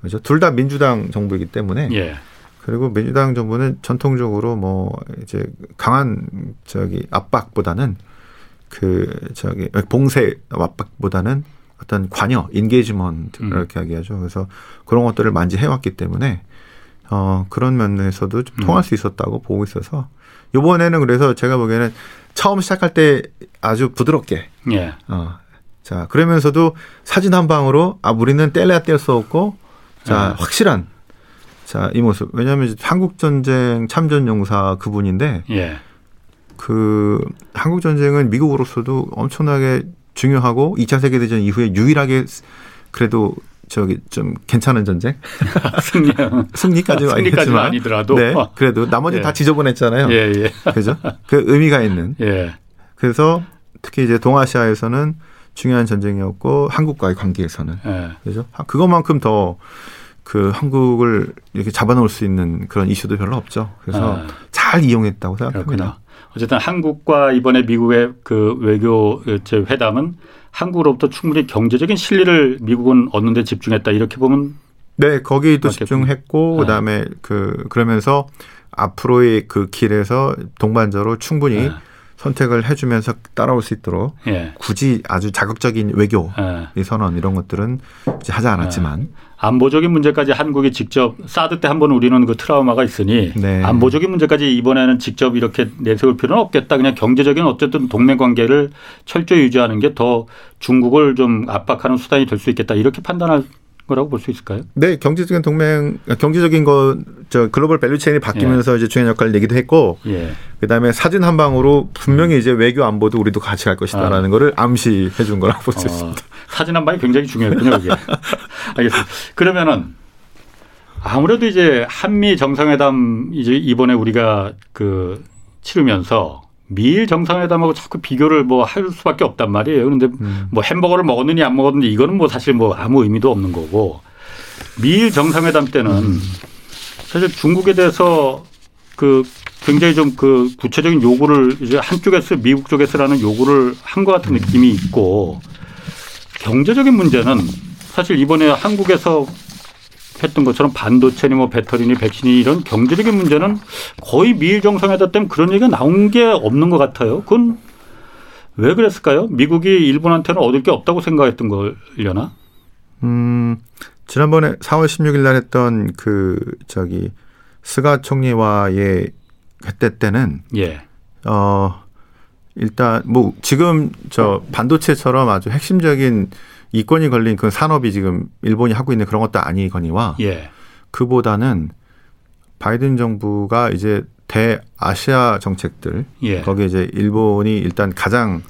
그죠. 둘 다 민주당 정부이기 때문에 예. 그리고 민주당 정부는 전통적으로 뭐 이제 강한 저기 압박보다는 그 저기 봉쇄 압박보다는 어떤 관여, engagement 음. 이렇게 이야기하죠. 그래서 그런 것들을 많이 해 왔기 때문에 어 그런 면에서도 좀 통할 음. 수 있었다고 보고 있어서 이번에는 그래서 제가 보기에는 처음 시작할 때 아주 부드럽게 예. 어. 자 그러면서도 사진 한 방으로 아 우리는 뗄래야 뗄 수 없고 자 예. 확실한 자 이 모습 왜냐하면 한국 전쟁 참전 용사 그분인데 예. 그 한국 전쟁은 미국으로서도 엄청나게 중요하고 2차 세계 대전 이후에 유일하게 그래도 저기 좀 괜찮은 전쟁 승리 승리까지는 승리까지는 아니더라도 네, 그래도 나머지 예. 다 지저분했잖아요. 예, 예. 그죠? 그 의미가 있는. 예. 그래서 특히 이제 동아시아에서는 중요한 전쟁이었고 한국과의 관계에서는 예. 그죠? 그것만큼 더 그 한국을 이렇게 잡아놓을 수 있는 그런 이슈도 별로 없죠. 그래서 예. 잘 이용했다고 생각합니다. 그렇구나. 어쨌든 한국과 이번에 미국의 그 외교 회담은 한국으로부터 충분히 경제적인 실리를 미국은 얻는 데 집중했다 이렇게 보면 네, 거기도 집중했고 네. 그다음에 그 그러면서 앞으로의 그 길에서 동반자로 충분히 네. 선택을 해주면서 따라올 수 있도록 예. 굳이 아주 자극적인 외교 예. 선언 이런 것들은 하지 않았지만 예. 안보적인 문제까지 한국이 직접 사드 때 한 번 우리는 그 트라우마가 있으니 네. 안보적인 문제까지 이번에는 직접 이렇게 내세울 필요는 없겠다. 그냥 경제적인 어쨌든 동맹 관계를 철저히 유지하는 게 더 중국을 좀 압박하는 수단이 될 수 있겠다. 이렇게 판단할 거라고 볼 수 있을까요? 네, 경제적인 동맹, 경제적인 거, 저 global value chain이 바뀌면서 예. 이제 중요한 역할을 내기도 했고, 예. 그 다음에 사진 한 방으로 분명히 음. 이제 외교 안보도 우리도 같이 갈 것이다라는 아. 거를 암시해 준 거라고 볼수 어, 있습니다. 사진 한 방이 굉장히 중요했군요, 이게. 알겠습니다. 그러면은 아무래도 이제 한미 정상회담 이제 이번에 우리가 그 치르면서 미일 정상회담하고 자꾸 비교를 뭐 할 수밖에 없단 말이에요. 그런데 음. 뭐 햄버거를 먹었느니 안 먹었느니 이거는 뭐 사실 뭐 아무 의미도 없는 거고 미일 정상회담 때는 음. 사실 중국에 대해서 그 굉장히 좀 그 구체적인 요구를 이제 한쪽에서 미국 쪽에서라는 요구를 한 것 같은 느낌이 있고 경제적인 문제는 사실 이번에 한국에서 했던 것처럼 반도체니 뭐 배터리니 백신이 이런 경제적인 문제는 거의 미일 정상회담 때문에 그런 얘기가 나온 게 없는 것 같아요. 그건 왜 그랬을까요? 미국이 일본한테는 얻을 게 없다고 생각했던 걸려나? 음, 지난번에 4월 16일 날 했던 그 저기 스가 총리와의 회때 때는 예. 어 일단 뭐 지금 저 반도체처럼 아주 핵심적인 이권이 걸린 그 산업이 지금 일본이 하고 있는 그런 것도 아니거니와 예. 그보다는 바이든 정부가 이제 대아시아 정책들 예. 거기에 이제 일본이 일단 가장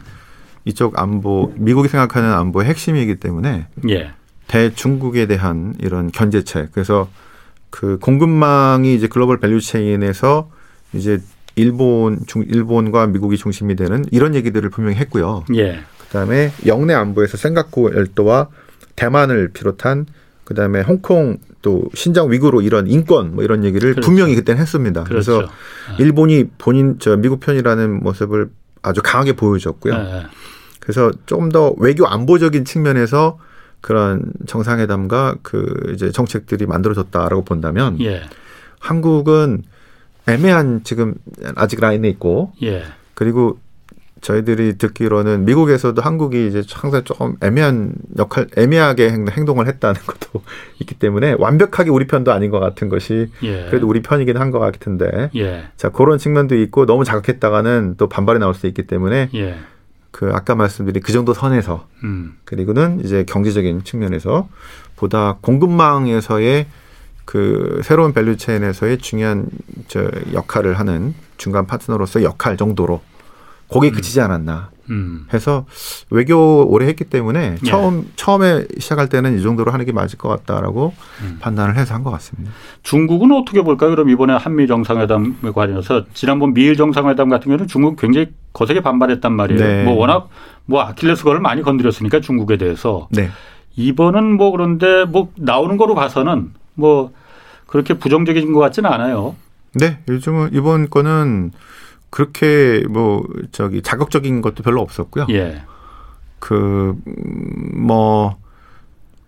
이쪽 안보 미국이 생각하는 안보의 핵심이기 때문에 예. 대중국에 대한 이런 견제책 그래서 그 공급망이 이제 global value chain에서 이제 일본 중 일본과 미국이 중심이 되는 이런 얘기들을 분명히 했고요. 예. 그다음에 역내 안보에서 센카쿠 열도와 대만을 비롯한 그다음에 홍콩 또 신장 위구르 이런 인권 뭐 이런 얘기를 그렇죠. 분명히 그때는 했습니다. 그렇죠. 그래서 네. 일본이 본인 저 미국 편이라는 모습을 아주 강하게 보여줬고요. 네. 그래서 조금 더 외교 안보적인 측면에서 그런 정상회담과 그 이제 정책들이 만들어졌다라고 본다면 예. 한국은 애매한 지금 아직 라인에 있고 예. 그리고 저희들이 듣기로는 미국에서도 한국이 이제 항상 조금 애매한 역할, 애매하게 행동을 했다는 것도 있기 때문에 완벽하게 우리 편도 아닌 것 같은 것이 예. 그래도 우리 편이긴 한 것 같은데 예. 자 그런 측면도 있고 너무 자극했다가는 또 반발이 나올 수 있기 때문에 예. 그 아까 말씀드린 그 정도 선에서 음. 그리고는 이제 경제적인 측면에서 보다 공급망에서의 그 새로운 value chain에서의 중요한 저 역할을 하는 중간 파트너로서 역할 정도로 거기에 음. 그치지 않았나 음. 해서 외교 오래 했기 때문에 예. 처음 처음에 시작할 때는 이 정도로 하는 게 맞을 것 같다라고 음. 판단을 해서 한 것 같습니다. 중국은 어떻게 볼까요? 그럼 이번에 한미 정상회담에 관해서 지난번 미일 정상회담 같은 경우는 중국 굉장히 거세게 반발했단 말이에요. 네. 뭐 워낙 뭐 아킬레스건을 많이 건드렸으니까 중국에 대해서 네. 이번은 뭐 그런데 뭐 나오는 거로 봐서는 뭐 그렇게 부정적인 것 같지는 않아요. 네, 요즘은 이번 거는 그렇게 뭐 저기 자극적인 것도 별로 없었고요. 예. 그뭐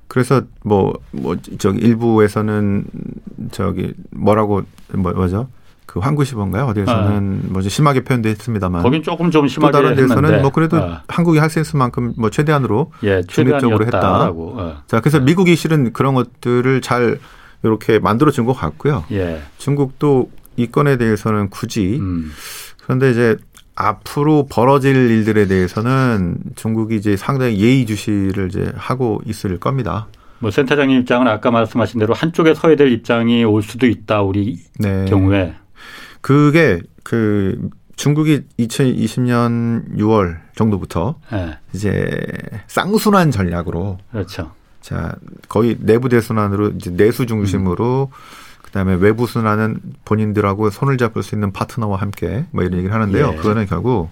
그래서 뭐뭐 뭐 저기 일부에서는 저기 뭐라고 뭐 뭐죠? 그 황구시범인가요? 어디에서는 아. 뭐지 심하게 표현됐습니다만 거긴 조금 좀 심하게 또 다른 데서는 했는데. 뭐 그래도 아. 한국이 할 수 있을 만큼 뭐 최대한으로 예, 중립적으로 했다. 어. 자 그래서 미국이 실은 그런 것들을 잘 이렇게 만들어 준 것 같고요. 예. 중국도 이 건에 대해서는 굳이 음. 그런데 이제 앞으로 벌어질 일들에 대해서는 중국이 이제 상당히 예의주시를 이제 하고 있을 겁니다. 뭐 센터장님 입장은 아까 말씀하신 대로 한쪽에 서야 될 입장이 올 수도 있다 우리 네. 경우에 그게 그 중국이 2020년 6월 정도부터 네. 이제 쌍순환 전략으로 그렇죠. 자 거의 내부 대순환으로 이제 내수 중심으로 음. 그다음에 외부 순환은 본인들하고 손을 잡을 수 있는 파트너와 함께 뭐 이런 얘기를 하는데요. 예. 그거는 결국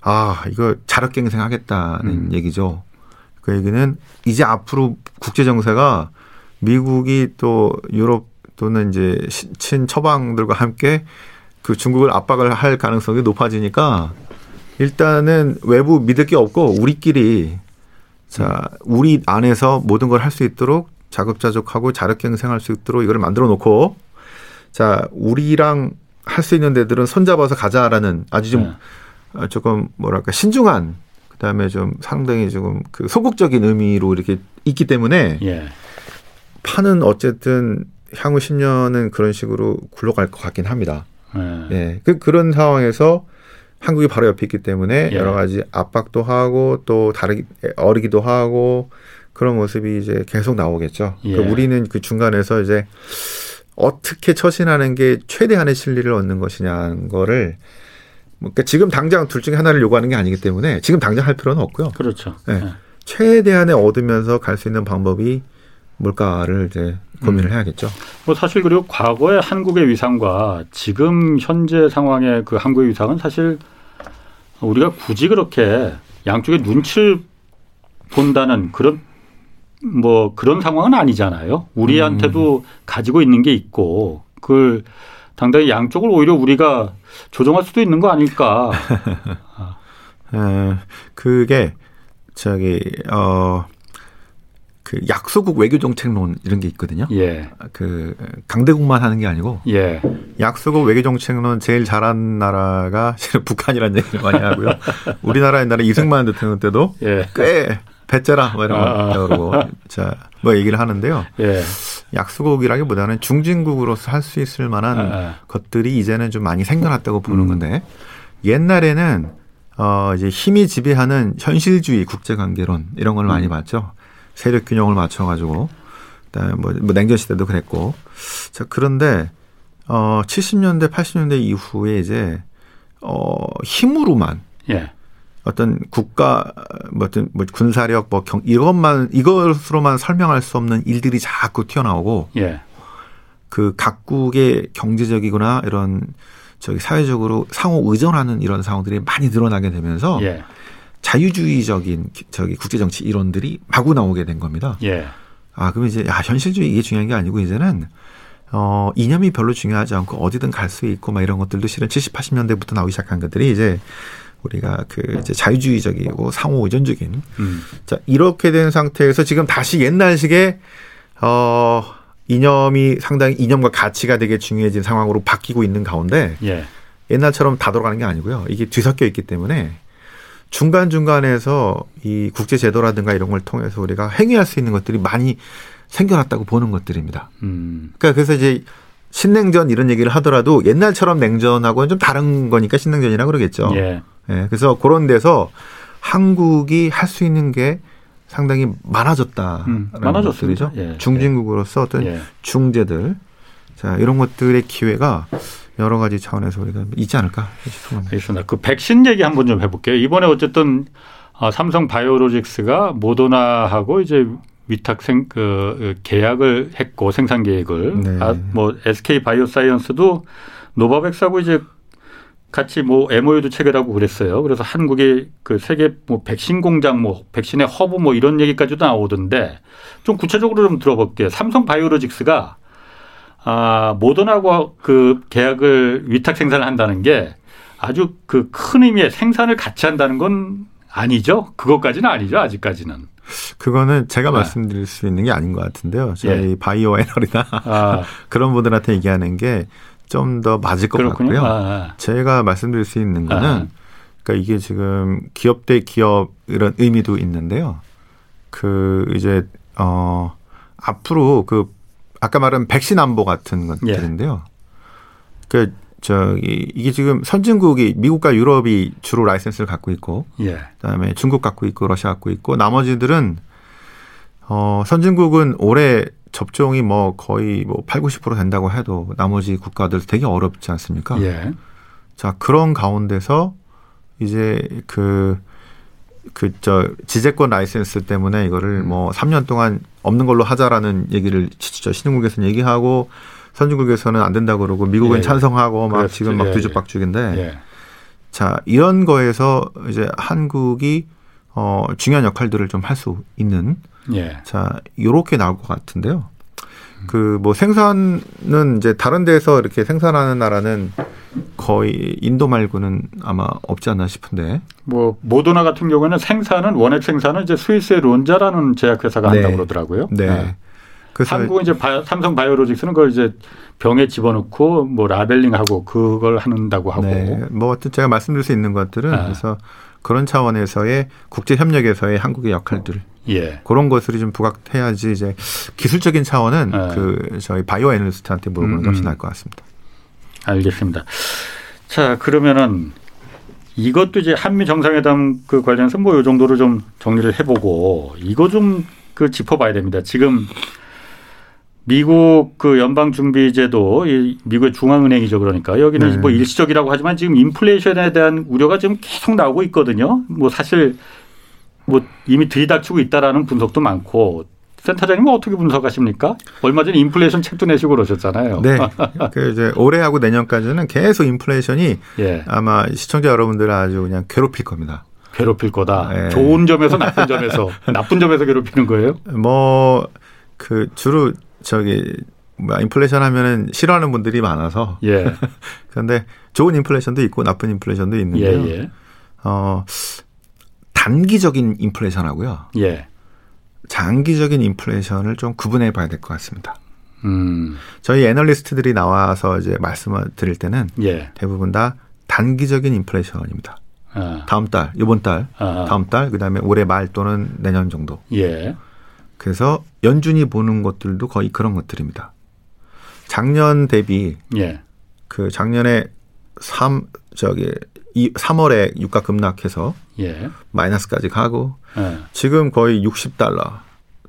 아 이거 자력갱생하겠다는 음. 얘기죠. 그 얘기는 이제 앞으로 국제 정세가 미국이 또 유럽 또는 이제 친 처방들과 함께 그 중국을 압박을 할 가능성이 높아지니까 일단은 외부 믿을 게 없고 우리끼리 자 우리 안에서 모든 걸 할 수 있도록 자급자족하고 자력갱생할 수 있도록 이걸 만들어 놓고 자 우리랑 할 수 있는 데들은 손잡아서 가자라는 아주 좀 네. 어, 조금 뭐랄까 신중한 그다음에 좀 상당히 조금 그 소극적인 의미로 이렇게 있기 때문에 예. 파는 어쨌든 향후 10년은 그런 식으로 굴러갈 것 같긴 합니다. 예. 예. 그 그런 상황에서 한국이 바로 옆에 있기 때문에 예. 여러 가지 압박도 하고 또 다르기 어리기도 하고 그런 모습이 이제 계속 나오겠죠. 예. 그러니까 우리는 그 중간에서 이제 어떻게 처신하는 게 최대한의 실리를 얻는 것이냐는 거를 뭐 그러니까 지금 당장 둘 중에 하나를 요구하는 게 아니기 때문에 지금 당장 할 필요는 없고요. 그렇죠. 네. 네. 최대한의 얻으면서 갈 수 있는 방법이 뭘까를 이제 고민을 음. 해야겠죠. 뭐 사실 그리고 과거의 한국의 위상과 지금 현재 상황의 그 한국의 위상은 사실 우리가 굳이 그렇게 양쪽의 눈치를 본다는 그런 뭐 그런 상황은 아니잖아요. 우리한테도 음. 가지고 있는 게 있고 그걸 당당히 양쪽을 오히려 우리가 조정할 수도 있는 거 아닐까. 에, 그게 저기 어. 그 약소국 외교 정책론 이런 게 있거든요. 예. 그 강대국만 하는 게 아니고 예. 약소국 외교 정책론 제일 잘한 나라가 북한이라는 얘기를 많이 하고요. 우리나라 옛날에 이승만 대통령 때도 예. 꽤 배째라 뭐 이런 거 아. 그러고 자뭐 얘기를 하는데요. 예. 약소국이라기보다는 중진국으로서 할 수 있을 만한 아, 아. 것들이 이제는 좀 많이 생겨났다고 보는 음. 건데 옛날에는 어 이제 힘이 지배하는 현실주의 국제관계론 이런 걸 많이 음. 봤죠. 세력 균형을 맞춰 가지고 그다음에 뭐, 뭐 냉전 시대도 그랬고 자 그런데 어 70년대 80년대 이후에 이제 어 힘으로만 예. 어떤 국가 뭐 어떤 뭐 군사력 뭐 경, 이것만 이것으로만 설명할 수 없는 일들이 자꾸 튀어나오고 예. 그 각국의 경제적이거나 이런 저기 사회적으로 상호 의존하는 이런 상황들이 많이 늘어나게 되면서 예. 자유주의적인 저기 국제 정치 이론들이 마구 나오게 된 겁니다. 예. 아 그러면 이제 야 현실주의 이게 중요한 게 아니고 이제는 어 이념이 별로 중요하지 않고 어디든 갈 수 있고 막 이런 것들도 실은 70, 80년대부터 나오기 시작한 것들이 이제 우리가 그 이제 자유주의적이고 상호 의존적인 음. 자 이렇게 된 상태에서 지금 다시 옛날식의 어 이념이 상당히 이념과 가치가 되게 중요해진 상황으로 바뀌고 있는 가운데 예. 옛날처럼 다 돌아가는 게 아니고요. 이게 뒤섞여 있기 때문에 중간 중간에서 이 국제 제도라든가 이런 걸 통해서 우리가 행위할 수 있는 것들이 많이 생겨났다고 보는 것들입니다. 음. 그러니까 그래서 이제 신냉전 이런 얘기를 하더라도 옛날처럼 냉전하고는 좀 다른 거니까 신냉전이라 그러겠죠. 예. 예. 그래서 그런 데서 한국이 할 수 있는 게 상당히 많아졌다. 음, 많아졌죠. 예. 중진국으로서 어떤 예. 중재들 자 이런 것들의 기회가 여러 가지 차원에서 우리가 있지 않을까 싶습니다. 알겠습니다. 그 백신 얘기 한번 좀 해볼게요. 이번에 어쨌든 아, 삼성 바이오로직스가 모더나하고 이제 위탁 생, 그, 계약을 했고 생산 계획을 네. 아, 뭐 SK 바이오사이언스도 노바백스하고 이제 같이 뭐 MOU도 체결하고 그랬어요. 그래서 한국의 그 세계 뭐 백신 공장 뭐 백신의 허브 뭐 이런 얘기까지도 나오던데 좀 구체적으로 좀 들어볼게요. 삼성 바이오로직스가 아, 모더나하고 그 계약을 위탁 생산을 한다는 게 아주 그 큰 의미의 생산을 같이 한다는 건 아니죠. 그것까지는 아니죠. 아직까지는. 그거는 제가 네. 말씀드릴 수 있는 게 아닌 것 같은데요. 저희 예. 바이오 에너리나 아. 그런 분들한테 얘기하는 게 좀 더 맞을 것 그렇군요. 같고요. 아, 아. 제가 말씀드릴 수 있는 거는 아. 그러니까 이게 지금 기업 대 기업 이런 의미도 있는데요. 그 이제 어 앞으로 그 아까 말한 백신 안보 같은 것들인데요. 예. 그 저기 이게 지금 선진국이 미국과 유럽이 주로 라이센스를 갖고 있고 예. 그다음에 중국 갖고 있고 러시아 갖고 있고 나머지들은 어 선진국은 올해 접종이 뭐 거의 뭐 8, 90% 된다고 해도 나머지 국가들 되게 어렵지 않습니까? 예. 자, 그런 가운데서 이제 그 그 저 지재권 라이센스 때문에 이거를 음. 뭐 3년 동안 없는 걸로 하자라는 얘기를 저 신흥국에서는 얘기하고 선진국에서는 안 된다 고 그러고 미국은 예, 예. 찬성하고 막 그렇지. 지금 막 예, 뒤죽박죽인데 예. 자 이런 거에서 이제 한국이 어 중요한 역할들을 좀 할 수 있는 예. 자 요렇게 나올 것 같은데요. 그뭐 생산은 이제 다른 데서 이렇게 생산하는 나라는 거의 인도 말고는 아마 없지 않나 싶은데. 뭐 모더나 같은 경우에는 생산은 원액 생산은 이제 스위스의 론자라는 제약회사가 네. 한다고 그러더라고요. 네. 네. 한국은 이제 바이오, 삼성 바이오로직스는 그걸 이제 병에 집어넣고 뭐 라벨링하고 그걸 한다고 하고. 네. 뭐 어떤 제가 말씀드릴 수 있는 것들은 네. 그래서 그런 차원에서의 국제 협력에서의 한국의 역할들. 예. 그런 것들이 좀 부각해야지 이제 기술적인 차원은 네. 그 저희 바이오 애널리스트한테 물어보는 음, 것이 음. 나을 것 같습니다. 알겠습니다. 자 그러면은 이것도 이제 한미 정상회담 그 관련해서 뭐이 정도로 좀 정리를 해보고 이거 좀 그 짚어봐야 됩니다. 지금 미국 그 연방준비제도 이 미국의 중앙은행이죠 그러니까 여기는 네. 뭐 일시적이라고 하지만 지금 인플레이션에 대한 우려가 지금 계속 나오고 있거든요. 뭐 사실 뭐 이미 들이닥치고 있다라는 분석도 많고 센터장님은 어떻게 분석하십니까? 얼마 전에 인플레이션 책도 내시고 그러셨잖아요. 네. 그 이제 올해하고 내년까지는 계속 인플레이션이 예. 아마 시청자 여러분들 아주 그냥 괴롭힐 겁니다. 괴롭힐 거다. 네. 좋은 점에서 나쁜 점에서 나쁜 점에서 괴롭히는 거예요? 뭐 그 주로 저기 뭐 인플레이션 하면은 싫어하는 분들이 많아서. 예. 그런데 좋은 인플레이션도 있고 나쁜 인플레이션도 있는데요. 예, 예. 어 단기적인 인플레이션하고요. 예. 장기적인 인플레이션을 좀 구분해 봐야 될 것 같습니다. 음. 저희 애널리스트들이 나와서 이제 말씀을 드릴 때는 예. 대부분 다 단기적인 인플레이션입니다. 아. 다음 달, 이번 달, 아. 다음 달, 그다음에 올해 말 또는 내년 정도. 예. 그래서 연준이 보는 것들도 거의 그런 것들입니다. 작년 대비 예. 그 작년에 3 저기 이 3월에 유가 급락해서 예. 마이너스까지 가고 예. 지금 거의 60달러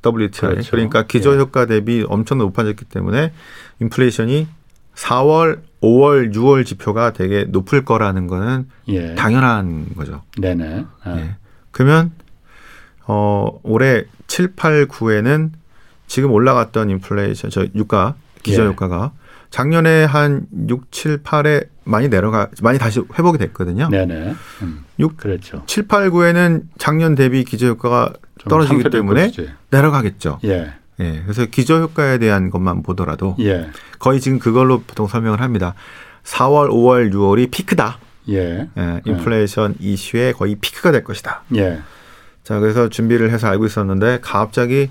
WTI 그렇죠. 그러니까 기저 효과 예. 대비 엄청 높아졌기 때문에 인플레이션이 4월, 5월, 6월 지표가 되게 높을 거라는 거는 예. 당연한 거죠. 네네. 아. 예. 그러면 어 올해 7, 8, 9에는 지금 올라갔던 인플레이션 저 유가 기저효과가 예. 작년에 한 6, 7, 8에 많이 내려가 많이 다시 회복이 됐거든요. 네네. 음, 6, 그렇죠. 7, 8, 9에는 작년 대비 기저 효과가 떨어지기 때문에 것이지. 내려가겠죠. 예. 예. 그래서 기저 효과에 대한 것만 보더라도 예. 거의 지금 그걸로 보통 설명을 합니다. 4월, 5월, 6월이 피크다. 예. 예. 인플레이션 예. 이슈의 거의 피크가 될 것이다. 예. 자, 그래서 준비를 해서 알고 있었는데 갑자기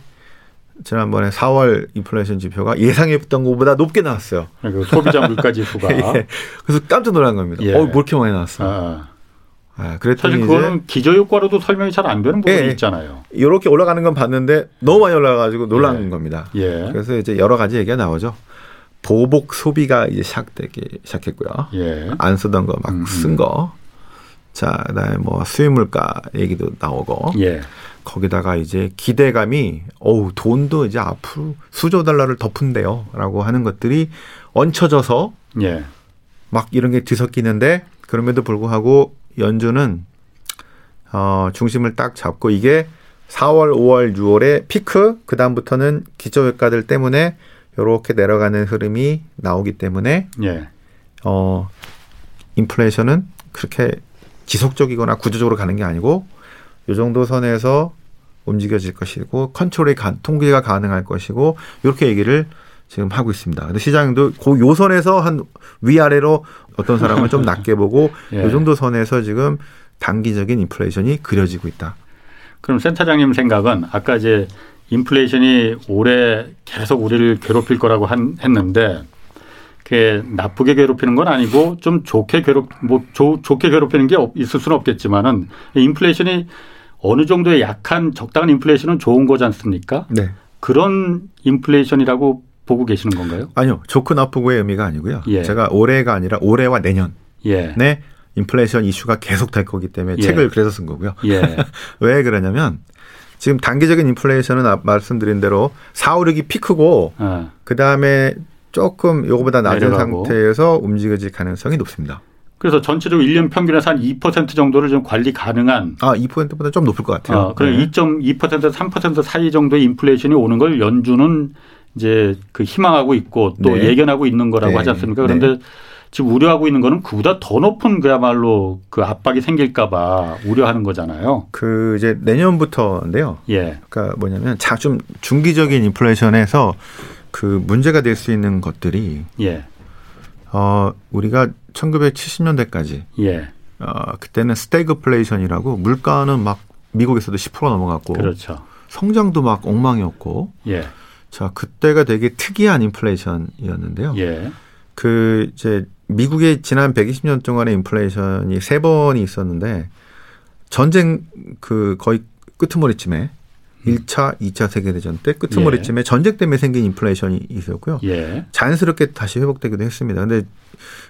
지난번에 4월 인플레이션 지표가 예상했던 것보다 높게 나왔어요. 그 소비자 물가 지수가. 예. 그래서 깜짝 놀란 겁니다. 예. 어, 뭐 이렇게 많이 나왔어. 아. 아, 그랬더니 사실 그거는 기저 효과로도 설명이 잘 안 되는 부분이 예. 있잖아요. 이렇게 올라가는 건 봤는데 너무 많이 올라가가지고 놀란 예. 겁니다. 예. 그래서 이제 여러 가지 얘기가 나오죠. 보복 소비가 이제 시작되기 시작했고요. 예. 안 쓰던 거 막 쓴 거. 자, 그다음에 뭐 수입 물가 얘기도 나오고. 예. 거기다가 이제 기대감이 어우 돈도 이제 앞으로 수조 달러를 덮은대요라고 하는 것들이 얹혀져서 예. 막 이런 게 뒤섞이는데 그럼에도 불구하고 연준은 어 중심을 딱 잡고 이게 4월, 5월, 6월에 피크 그 다음부터는 기저효과들 때문에 이렇게 내려가는 흐름이 나오기 때문에 예. 어 인플레이션은 그렇게 지속적이거나 구조적으로 가는 게 아니고 요 정도 선에서 움직여질 것이고 컨트롤이 가, 통계가 가능할 것이고 이렇게 얘기를 지금 하고 있습니다. 근데 시장도 그 요선에서 한 위아래로 어떤 사람은 좀 낮게 보고 예. 요 정도 선에서 지금 단기적인 인플레이션이 그려지고 있다. 그럼 센터장님 생각은 아까 이제 인플레이션이 올해 계속 우리를 괴롭힐 거라고 한, 했는데 그 나쁘게 괴롭히는 건 아니고 좀 좋게 괴롭 뭐 조, 좋게 괴롭히는 게 있을 수는 없겠지만은 인플레이션이 어느 정도의 약한 적당한 인플레이션은 좋은 거지 않습니까? 네. 그런 인플레이션이라고 보고 계시는 건가요? 아니요. 좋고 나쁘고의 의미가 아니고요. 예. 제가 올해가 아니라 올해와 내년. 예. 네. 인플레이션 이슈가 계속 될 거기 때문에 예. 책을 그래서 쓴 거고요. 예. 왜 그러냐면 지금 단기적인 인플레이션은 말씀드린 대로 4, 5, 6이 피크고 어. 그다음에 조금 요거보다 낮은 내려가고. 상태에서 움직여질 가능성이 높습니다. 그래서 전체적으로 1년 평균에서 한 2% 정도를 좀 관리 가능한. 아, 2%보다 좀 높을 것 같아요. 어, 그럼 네. 2.2% 3% 사이 정도의 인플레이션이 오는 걸 연준은 이제 그 희망하고 있고 또 네. 예견하고 있는 거라고 네. 하지 않습니까? 그런데 네. 지금 우려하고 있는 거는 그보다 더 높은 그야말로 그 압박이 생길까봐 우려하는 거잖아요. 그 이제 내년부터인데요. 예. 그러니까 뭐냐면 좀 중기적인 인플레이션에서 그 문제가 될 수 있는 것들이 예. 어 우리가 1970년대까지 예. 어, 그때는 스태그플레이션이라고 물가는 막 미국에서도 10% 넘어갔고 그렇죠. 성장도 막 엉망이었고 예. 자 그때가 되게 특이한 인플레이션이었는데요. 예. 그 이제 미국의 지난 120년 동안의 인플레이션이 세 번이 있었는데 전쟁 그 거의 끄트머리쯤에 음. 1차, 2차 세계대전 때 끄트머리쯤에 예. 전쟁 때문에 생긴 인플레이션이 있었고요. 예. 자연스럽게 다시 회복되기도 했습니다. 근데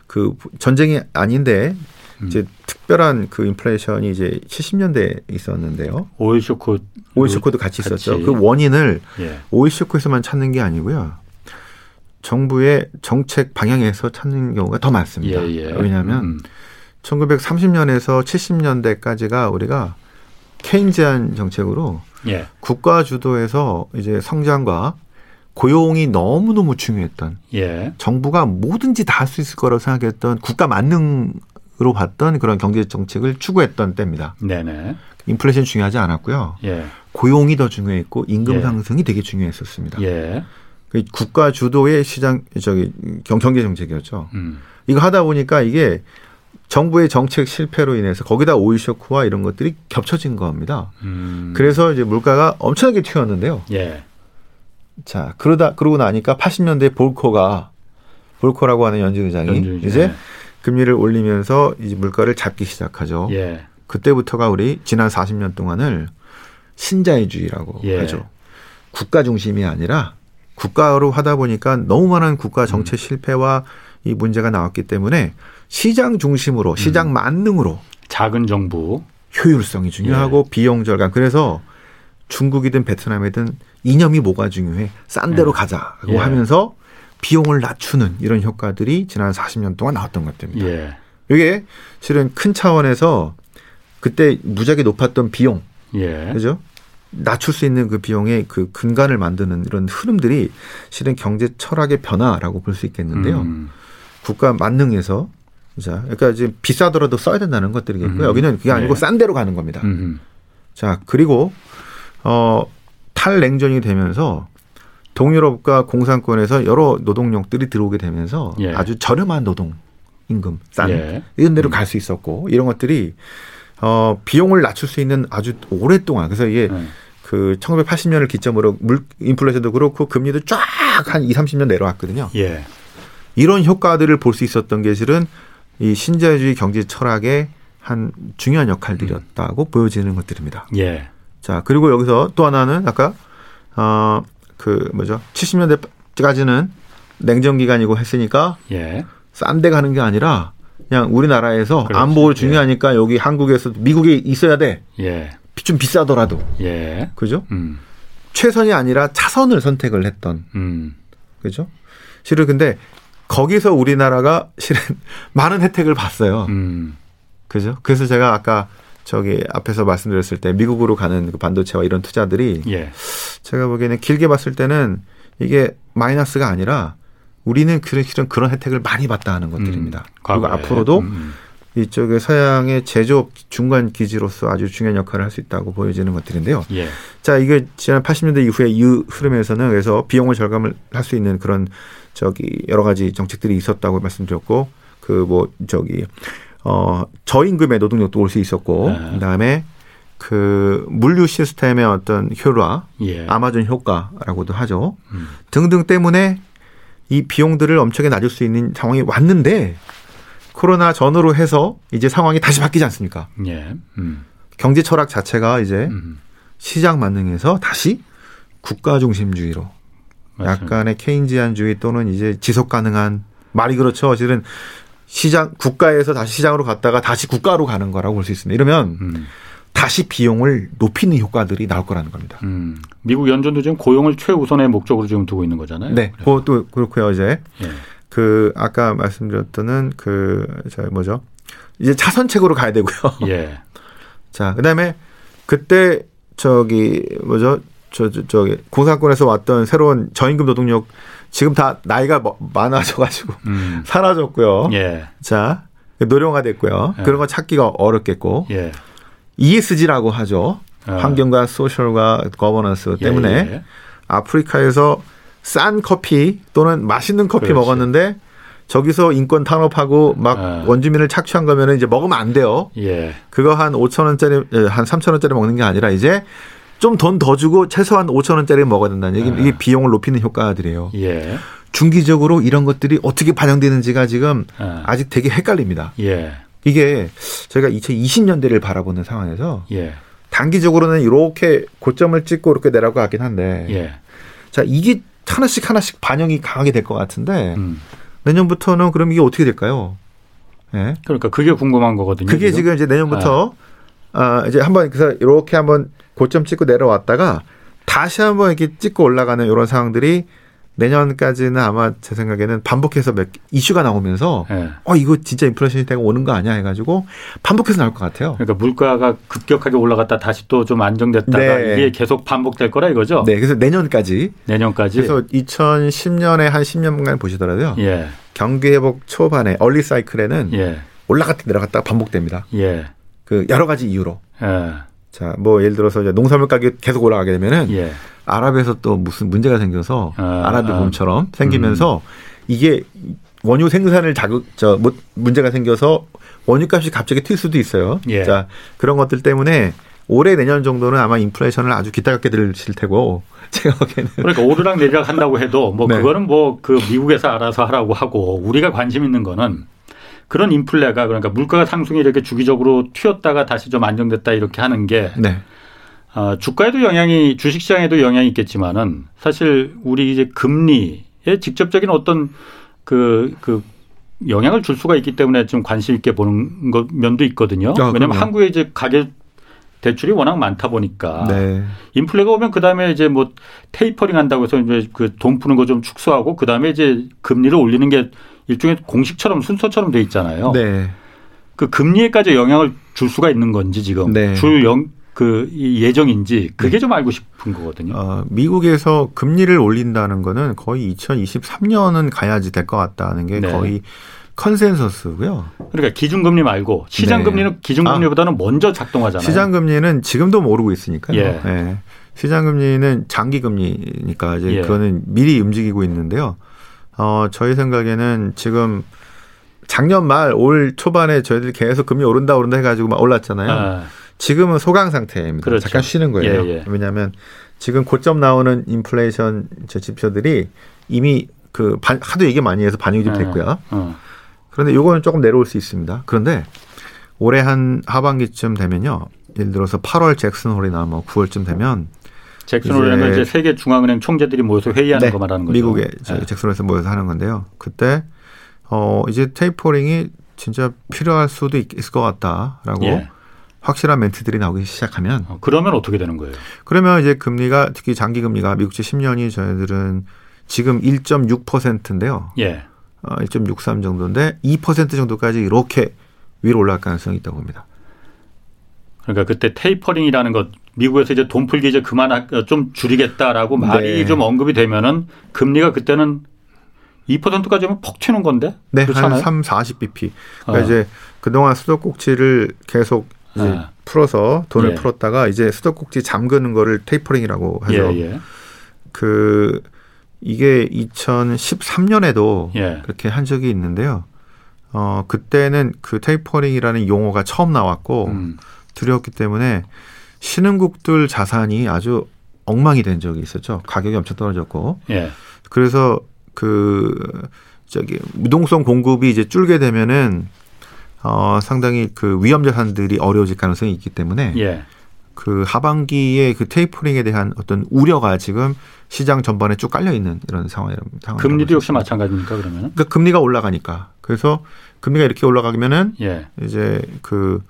그 전쟁이 아닌데 음. 이제 특별한 그 인플레이션이 이제 70년대에 있었는데요. 오일 쇼크 오일 쇼크도 같이, 같이. 있었죠. 그 원인을 예. 오일 쇼크에서만 찾는 게 아니고요. 정부의 정책 방향에서 찾는 경우가 더 많습니다. 예, 예. 왜냐하면 음. 1930년에서 70년대까지가 우리가 케인지안 정책으로 예. 국가 주도에서 이제 성장과 고용이 너무너무 중요했던 예. 정부가 뭐든지 다 할 수 있을 거라고 생각했던 국가 만능으로 봤던 그런 경제 정책을 추구했던 때입니다. 네네. 인플레이션 중요하지 않았고요. 예. 고용이 더 중요했고 임금 예. 상승이 되게 중요했었습니다. 예. 그 국가 주도의 시장 저기 경제 정책이었죠. 음. 이거 하다 보니까 이게 정부의 정책 실패로 인해서 거기다 오일 쇼크와 이런 것들이 겹쳐진 겁니다. 음. 그래서 이제 물가가 엄청나게 튀었는데요. 예. 자, 그러다 그러고 나니까 80년대 볼코가 볼코라고 하는 연준 의장이 연준, 이제 예. 금리를 올리면서 이제 물가를 잡기 시작하죠. 예. 그때부터가 우리 지난 40년 동안을 신자유주의라고 예. 하죠. 국가 중심이 아니라 국가로 하다 보니까 너무 많은 국가 정책 음. 실패와 이 문제가 나왔기 때문에 시장 중심으로 시장 음. 만능으로 작은 정부 효율성이 중요하고 예. 비용 절감. 그래서 중국이든 베트남이든 이념이 뭐가 중요해? 싼 데로 예. 가자고 예. 하면서 비용을 낮추는 이런 효과들이 지난 40년 동안 나왔던 것들입니다. 예. 이게 실은 큰 차원에서 그때 무지하게 높았던 비용, 예. 그죠? 낮출 수 있는 그 비용의 그 근간을 만드는 이런 흐름들이 실은 경제 철학의 변화라고 볼 수 있겠는데요. 음. 국가 만능에서 자, 그러니까 지금 비싸더라도 써야 된다는 것들이겠고요. 음. 여기는 그게 아니고 네. 싼 데로 가는 겁니다. 음. 자, 그리고 어 탈냉전이 되면서 동유럽과 공산권에서 여러 노동력들이 들어오게 되면서 예. 아주 저렴한 노동 임금 싼 예. 이런 데로 음. 갈수 있었고 이런 것들이 어 비용을 낮출 수 있는 아주 오랫동안 그래서 이게 음. 그 1980년을 기점으로 물 인플레이션도 그렇고 금리도 쫙 한 2, 30년 내려왔거든요. 예. 이런 효과들을 볼 수 있었던 게 실은 이 신자유주의 경제 철학의 한 중요한 역할들이었다고 음. 보여지는 것들입니다. 예. 자, 그리고 여기서 또 하나는 아까 어 그 뭐죠? 70년대까지는 냉전 기간이고 했으니까 예. 싼데 가는 게 아니라 그냥 우리나라에서 그렇지. 안보를 예. 중요하니까 예. 여기 한국에서 미국에 있어야 돼. 예. 좀 비싸더라도. 예. 그죠? 음. 최선이 아니라 차선을 선택을 했던. 음. 그죠? 실은 근데 거기서 우리나라가 실은 많은 혜택을 봤어요. 음. 그죠? 그래서 제가 아까 저기 앞에서 말씀드렸을 때 미국으로 가는 그 반도체와 이런 투자들이 예. 제가 보기에는 길게 봤을 때는 이게 마이너스가 아니라 우리는 실은 그런 혜택을 많이 받다 하는 것들입니다. 음. 그리고 앞으로도 음. 음. 이쪽에 서양의 제조업 중간 기지로서 아주 중요한 역할을 할 수 있다고 보여지는 것들인데요. 예. 자, 이게 지난 80년대 이후에 이 흐름에서는 그래서 비용을 절감을 할 수 있는 그런 저기 여러 가지 정책들이 있었다고 말씀드렸고 그 뭐 저기 어 저임금의 노동력도 올 수 있었고 네. 그다음에 그 물류 시스템의 어떤 효과, 예. 아마존 효과라고도 하죠. 음. 등등 때문에 이 비용들을 엄청나게 낮을 수 있는 상황이 왔는데 코로나 전후로 해서 이제 상황이 다시 바뀌지 않습니까? 예. 음. 경제 철학 자체가 이제 음. 시장 만능에서 다시 국가 중심주의로 맞습니다. 약간의 케인지안주의 또는 이제 지속 가능한 말이 그렇죠. 실은 시장 국가에서 다시 시장으로 갔다가 다시 국가로 가는 거라고 볼 수 있습니다. 이러면 음. 다시 비용을 높이는 효과들이 나올 거라는 겁니다. 음. 미국 연준도 지금 고용을 최우선의 목적으로 지금 두고 있는 거잖아요. 네, 그것도 그렇고요. 이제 예. 그 아까 말씀드렸던 그저 뭐죠? 이제 차선책으로 가야 되고요. 예. 자, 그다음에 그때 저기 뭐죠? 저, 저 저기 공산권에서 왔던 새로운 저임금 노동력 지금 다 나이가 뭐, 많아져 가지고 음. 사라졌고요. 예. 자 노령화 됐고요. 예. 그런 거 찾기가 어렵겠고 예. ESG라고 하죠. 어. 환경과 social과 governance 때문에 예, 예. 아프리카에서 싼 커피 또는 맛있는 커피 그렇지. 먹었는데 저기서 인권 탄압하고 막 아. 원주민을 착취한 거면은 이제 먹으면 안 돼요. 예. 그거 한 5천 원짜리 예, 한 3천 원짜리 먹는 게 아니라 이제 좀 돈 더 주고 최소한 5천 원짜리 먹어야 된다는 얘기. 아. 이게 비용을 높이는 효과들이에요. 예. 중기적으로 이런 것들이 어떻게 반영되는지가 지금 아. 아직 되게 헷갈립니다. 예. 이게 저희가 2020년대를 바라보는 상황에서 예. 단기적으로는 이렇게 고점을 찍고 이렇게 내려가긴 한데 예. 자 이게 하나씩 하나씩 반영이 강하게 될 것 같은데 음. 내년부터는 그럼 이게 어떻게 될까요? 예. 그러니까 그게 궁금한 거거든요. 그게 지금, 지금 이제 내년부터 아. 아 이제 한번 그래서 이렇게 한번 고점 찍고 내려왔다가 다시 한번 이렇게 찍고 올라가는 이런 상황들이 내년까지는 아마 제 생각에는 반복해서 몇 이슈가 나오면서 네. 어 이거 진짜 인플레이션이 되고 오는 거 아니야 해가지고 반복해서 나올 것 같아요. 그러니까 물가가 급격하게 올라갔다 다시 또 좀 안정됐다가 네. 이게 계속 반복될 거라 이거죠. 네, 그래서 내년까지. 내년까지. 그래서 2010년에 한 10년간 보시더라도요. 예. 경기 회복 초반에 얼리 사이클에는 예. 올라갔다 내려갔다가 반복됩니다. 예. 그 여러 가지 이유로. 예. 자, 뭐 예를 들어서 이제 농산물 가격 계속 올라가게 되면은. 예. 아랍에서 또 무슨 문제가 생겨서 아, 아랍의 봄처럼 생기면서 음. 이게 원유 생산을 자극 저뭐 문제가 생겨서 원유값이 갑자기 튈 수도 있어요. 예. 자 그런 것들 때문에 올해 내년 정도는 아마 인플레이션을 아주 기타갑게 들으실 테고 제가 보기에는 그러니까 오르락 내리락 한다고 해도 뭐 네. 그거는 뭐 그 미국에서 알아서 하라고 하고 우리가 관심 있는 거는 그런 인플레가 그러니까 물가가 상승이 이렇게 주기적으로 튀었다가 다시 좀 안정됐다 이렇게 하는 게 네. 어, 주가에도 영향이 주식시장에도 영향이 있겠지만은 사실 우리 이제 금리에 직접적인 어떤 그, 그 영향을 줄 수가 있기 때문에 좀 관심 있게 보는 것 면도 있거든요. 아, 왜냐하면. 한국에 이제 가계 대출이 워낙 많다 보니까 네. 인플레가 오면 그 다음에 이제 뭐 테이퍼링 한다고 해서 이제 그 돈 푸는 거 좀 축소하고 그 다음에 이제 금리를 올리는 게 일종의 공식처럼 순서처럼 돼 있잖아요. 네. 그 금리에까지 영향을 줄 수가 있는 건지 지금 네. 줄 영, 그 예정인지 그게 네. 좀 알고 싶은 거거든요. 어, 미국에서 금리를 올린다는 거는 거의 2023년은 가야지 될 것 같다는 게 네. 거의 컨센서스고요. 그러니까 기준금리 말고 시장금리는 네. 기준금리보다는 아, 먼저 작동하잖아요. 시장금리는 지금도 모르고 있으니까요. 예. 네. 시장금리는 장기금리니까 이제 예. 그거는 미리 움직이고 있는데요. 어, 저희 생각에는 지금 작년 말 올 초반에 저희들이 계속 금리 오른다 오른다 해가지고 막 올랐잖아요. 아. 지금은 소강 상태입니다. 그렇죠. 잠깐 쉬는 거예요. 예, 예. 왜냐하면 지금 고점 나오는 인플레이션 지표들이 이미 그 반, 하도 얘기 많이 해서 반영이 좀 예, 됐고요. 어. 그런데 요거는 조금 내려올 수 있습니다. 그런데 올해 한 하반기쯤 되면요. 예를 들어서 8월 잭슨 홀이나 뭐 9월쯤 되면 잭슨홀에는 이제, 이제 세계 중앙은행 총재들이 모여서 회의하는 네, 거 말하는 거죠. 미국에 네. 잭슨 홀에서 모여서 하는 건데요. 그때 어 이제 테이퍼링이 진짜 필요할 수도 있을 것 같다라고 예. 확실한 멘트들이 나오기 시작하면 어, 그러면 어떻게 되는 거예요? 그러면 이제 금리가 특히 장기 금리가 미국채 10년이 저희들은 지금 1.6%인데요. 예. 어, 1.63 정도인데 2% 정도까지 이렇게 위로 올라갈 가능성이 있다고 봅니다. 그러니까 그때 테이퍼링이라는 것 미국에서 이제 돈 풀기 이제 그만 어, 좀 줄이겠다라고 말이 네. 좀 언급이 되면은 금리가 그때는 2%까지 하면 퍽 튀는 건데? 네, 그렇잖아요? 한 3, 40bp. 그러니까 어. 이제 그동안 수도꼭지를 계속 이제 아. 풀어서 돈을 예. 풀었다가 이제 수도꼭지 잠그는 거를 tapering이라고 하죠. 예, 예. 그 이게 2013년에도 예. 그렇게 한 적이 있는데요. 어 그때는 그 tapering이라는 용어가 처음 나왔고 음. 두려웠기 때문에 신흥국들 자산이 아주 엉망이 된 적이 있었죠. 가격이 엄청 떨어졌고. 예. 그래서 그 저기 유동성 공급이 이제 줄게 되면은 어, 상당히 그 위험 자산들이 어려워질 가능성이 있기 때문에 예. 그 하반기에 그 테이퍼링에 대한 어떤 우려가 지금 시장 전반에 쭉 깔려 있는 이런 상황이랍니다. 금리도 역시 마찬가지입니까 그러면? 그러니까 금리가 올라가니까 그래서 금리가 이렇게 올라가면은 예. 이제 그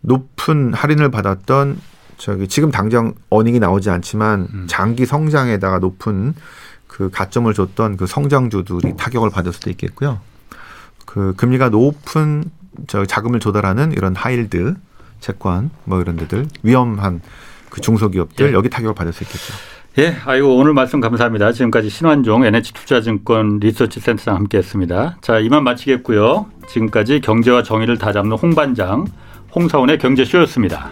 높은 할인을 받았던 저기 지금 당장 어닝이 나오지 않지만 음. 장기 성장에다가 높은 그 가점을 줬던 그 성장주들이 타격을 받을 수도 있겠고요. 그 금리가 높은 저 자금을 조달하는 이런 하일드 채권 뭐 이런 데들 위험한 그 중소기업들 예. 여기 타격을 받을 수 있겠죠. 예, 아이고 오늘 말씀 감사합니다. 지금까지 신환종 NH투자증권 리서치센터장 함께했습니다. 자 이만 마치겠고요. 지금까지 경제와 정의를 다잡는 홍반장 홍사원의 경제쇼였습니다.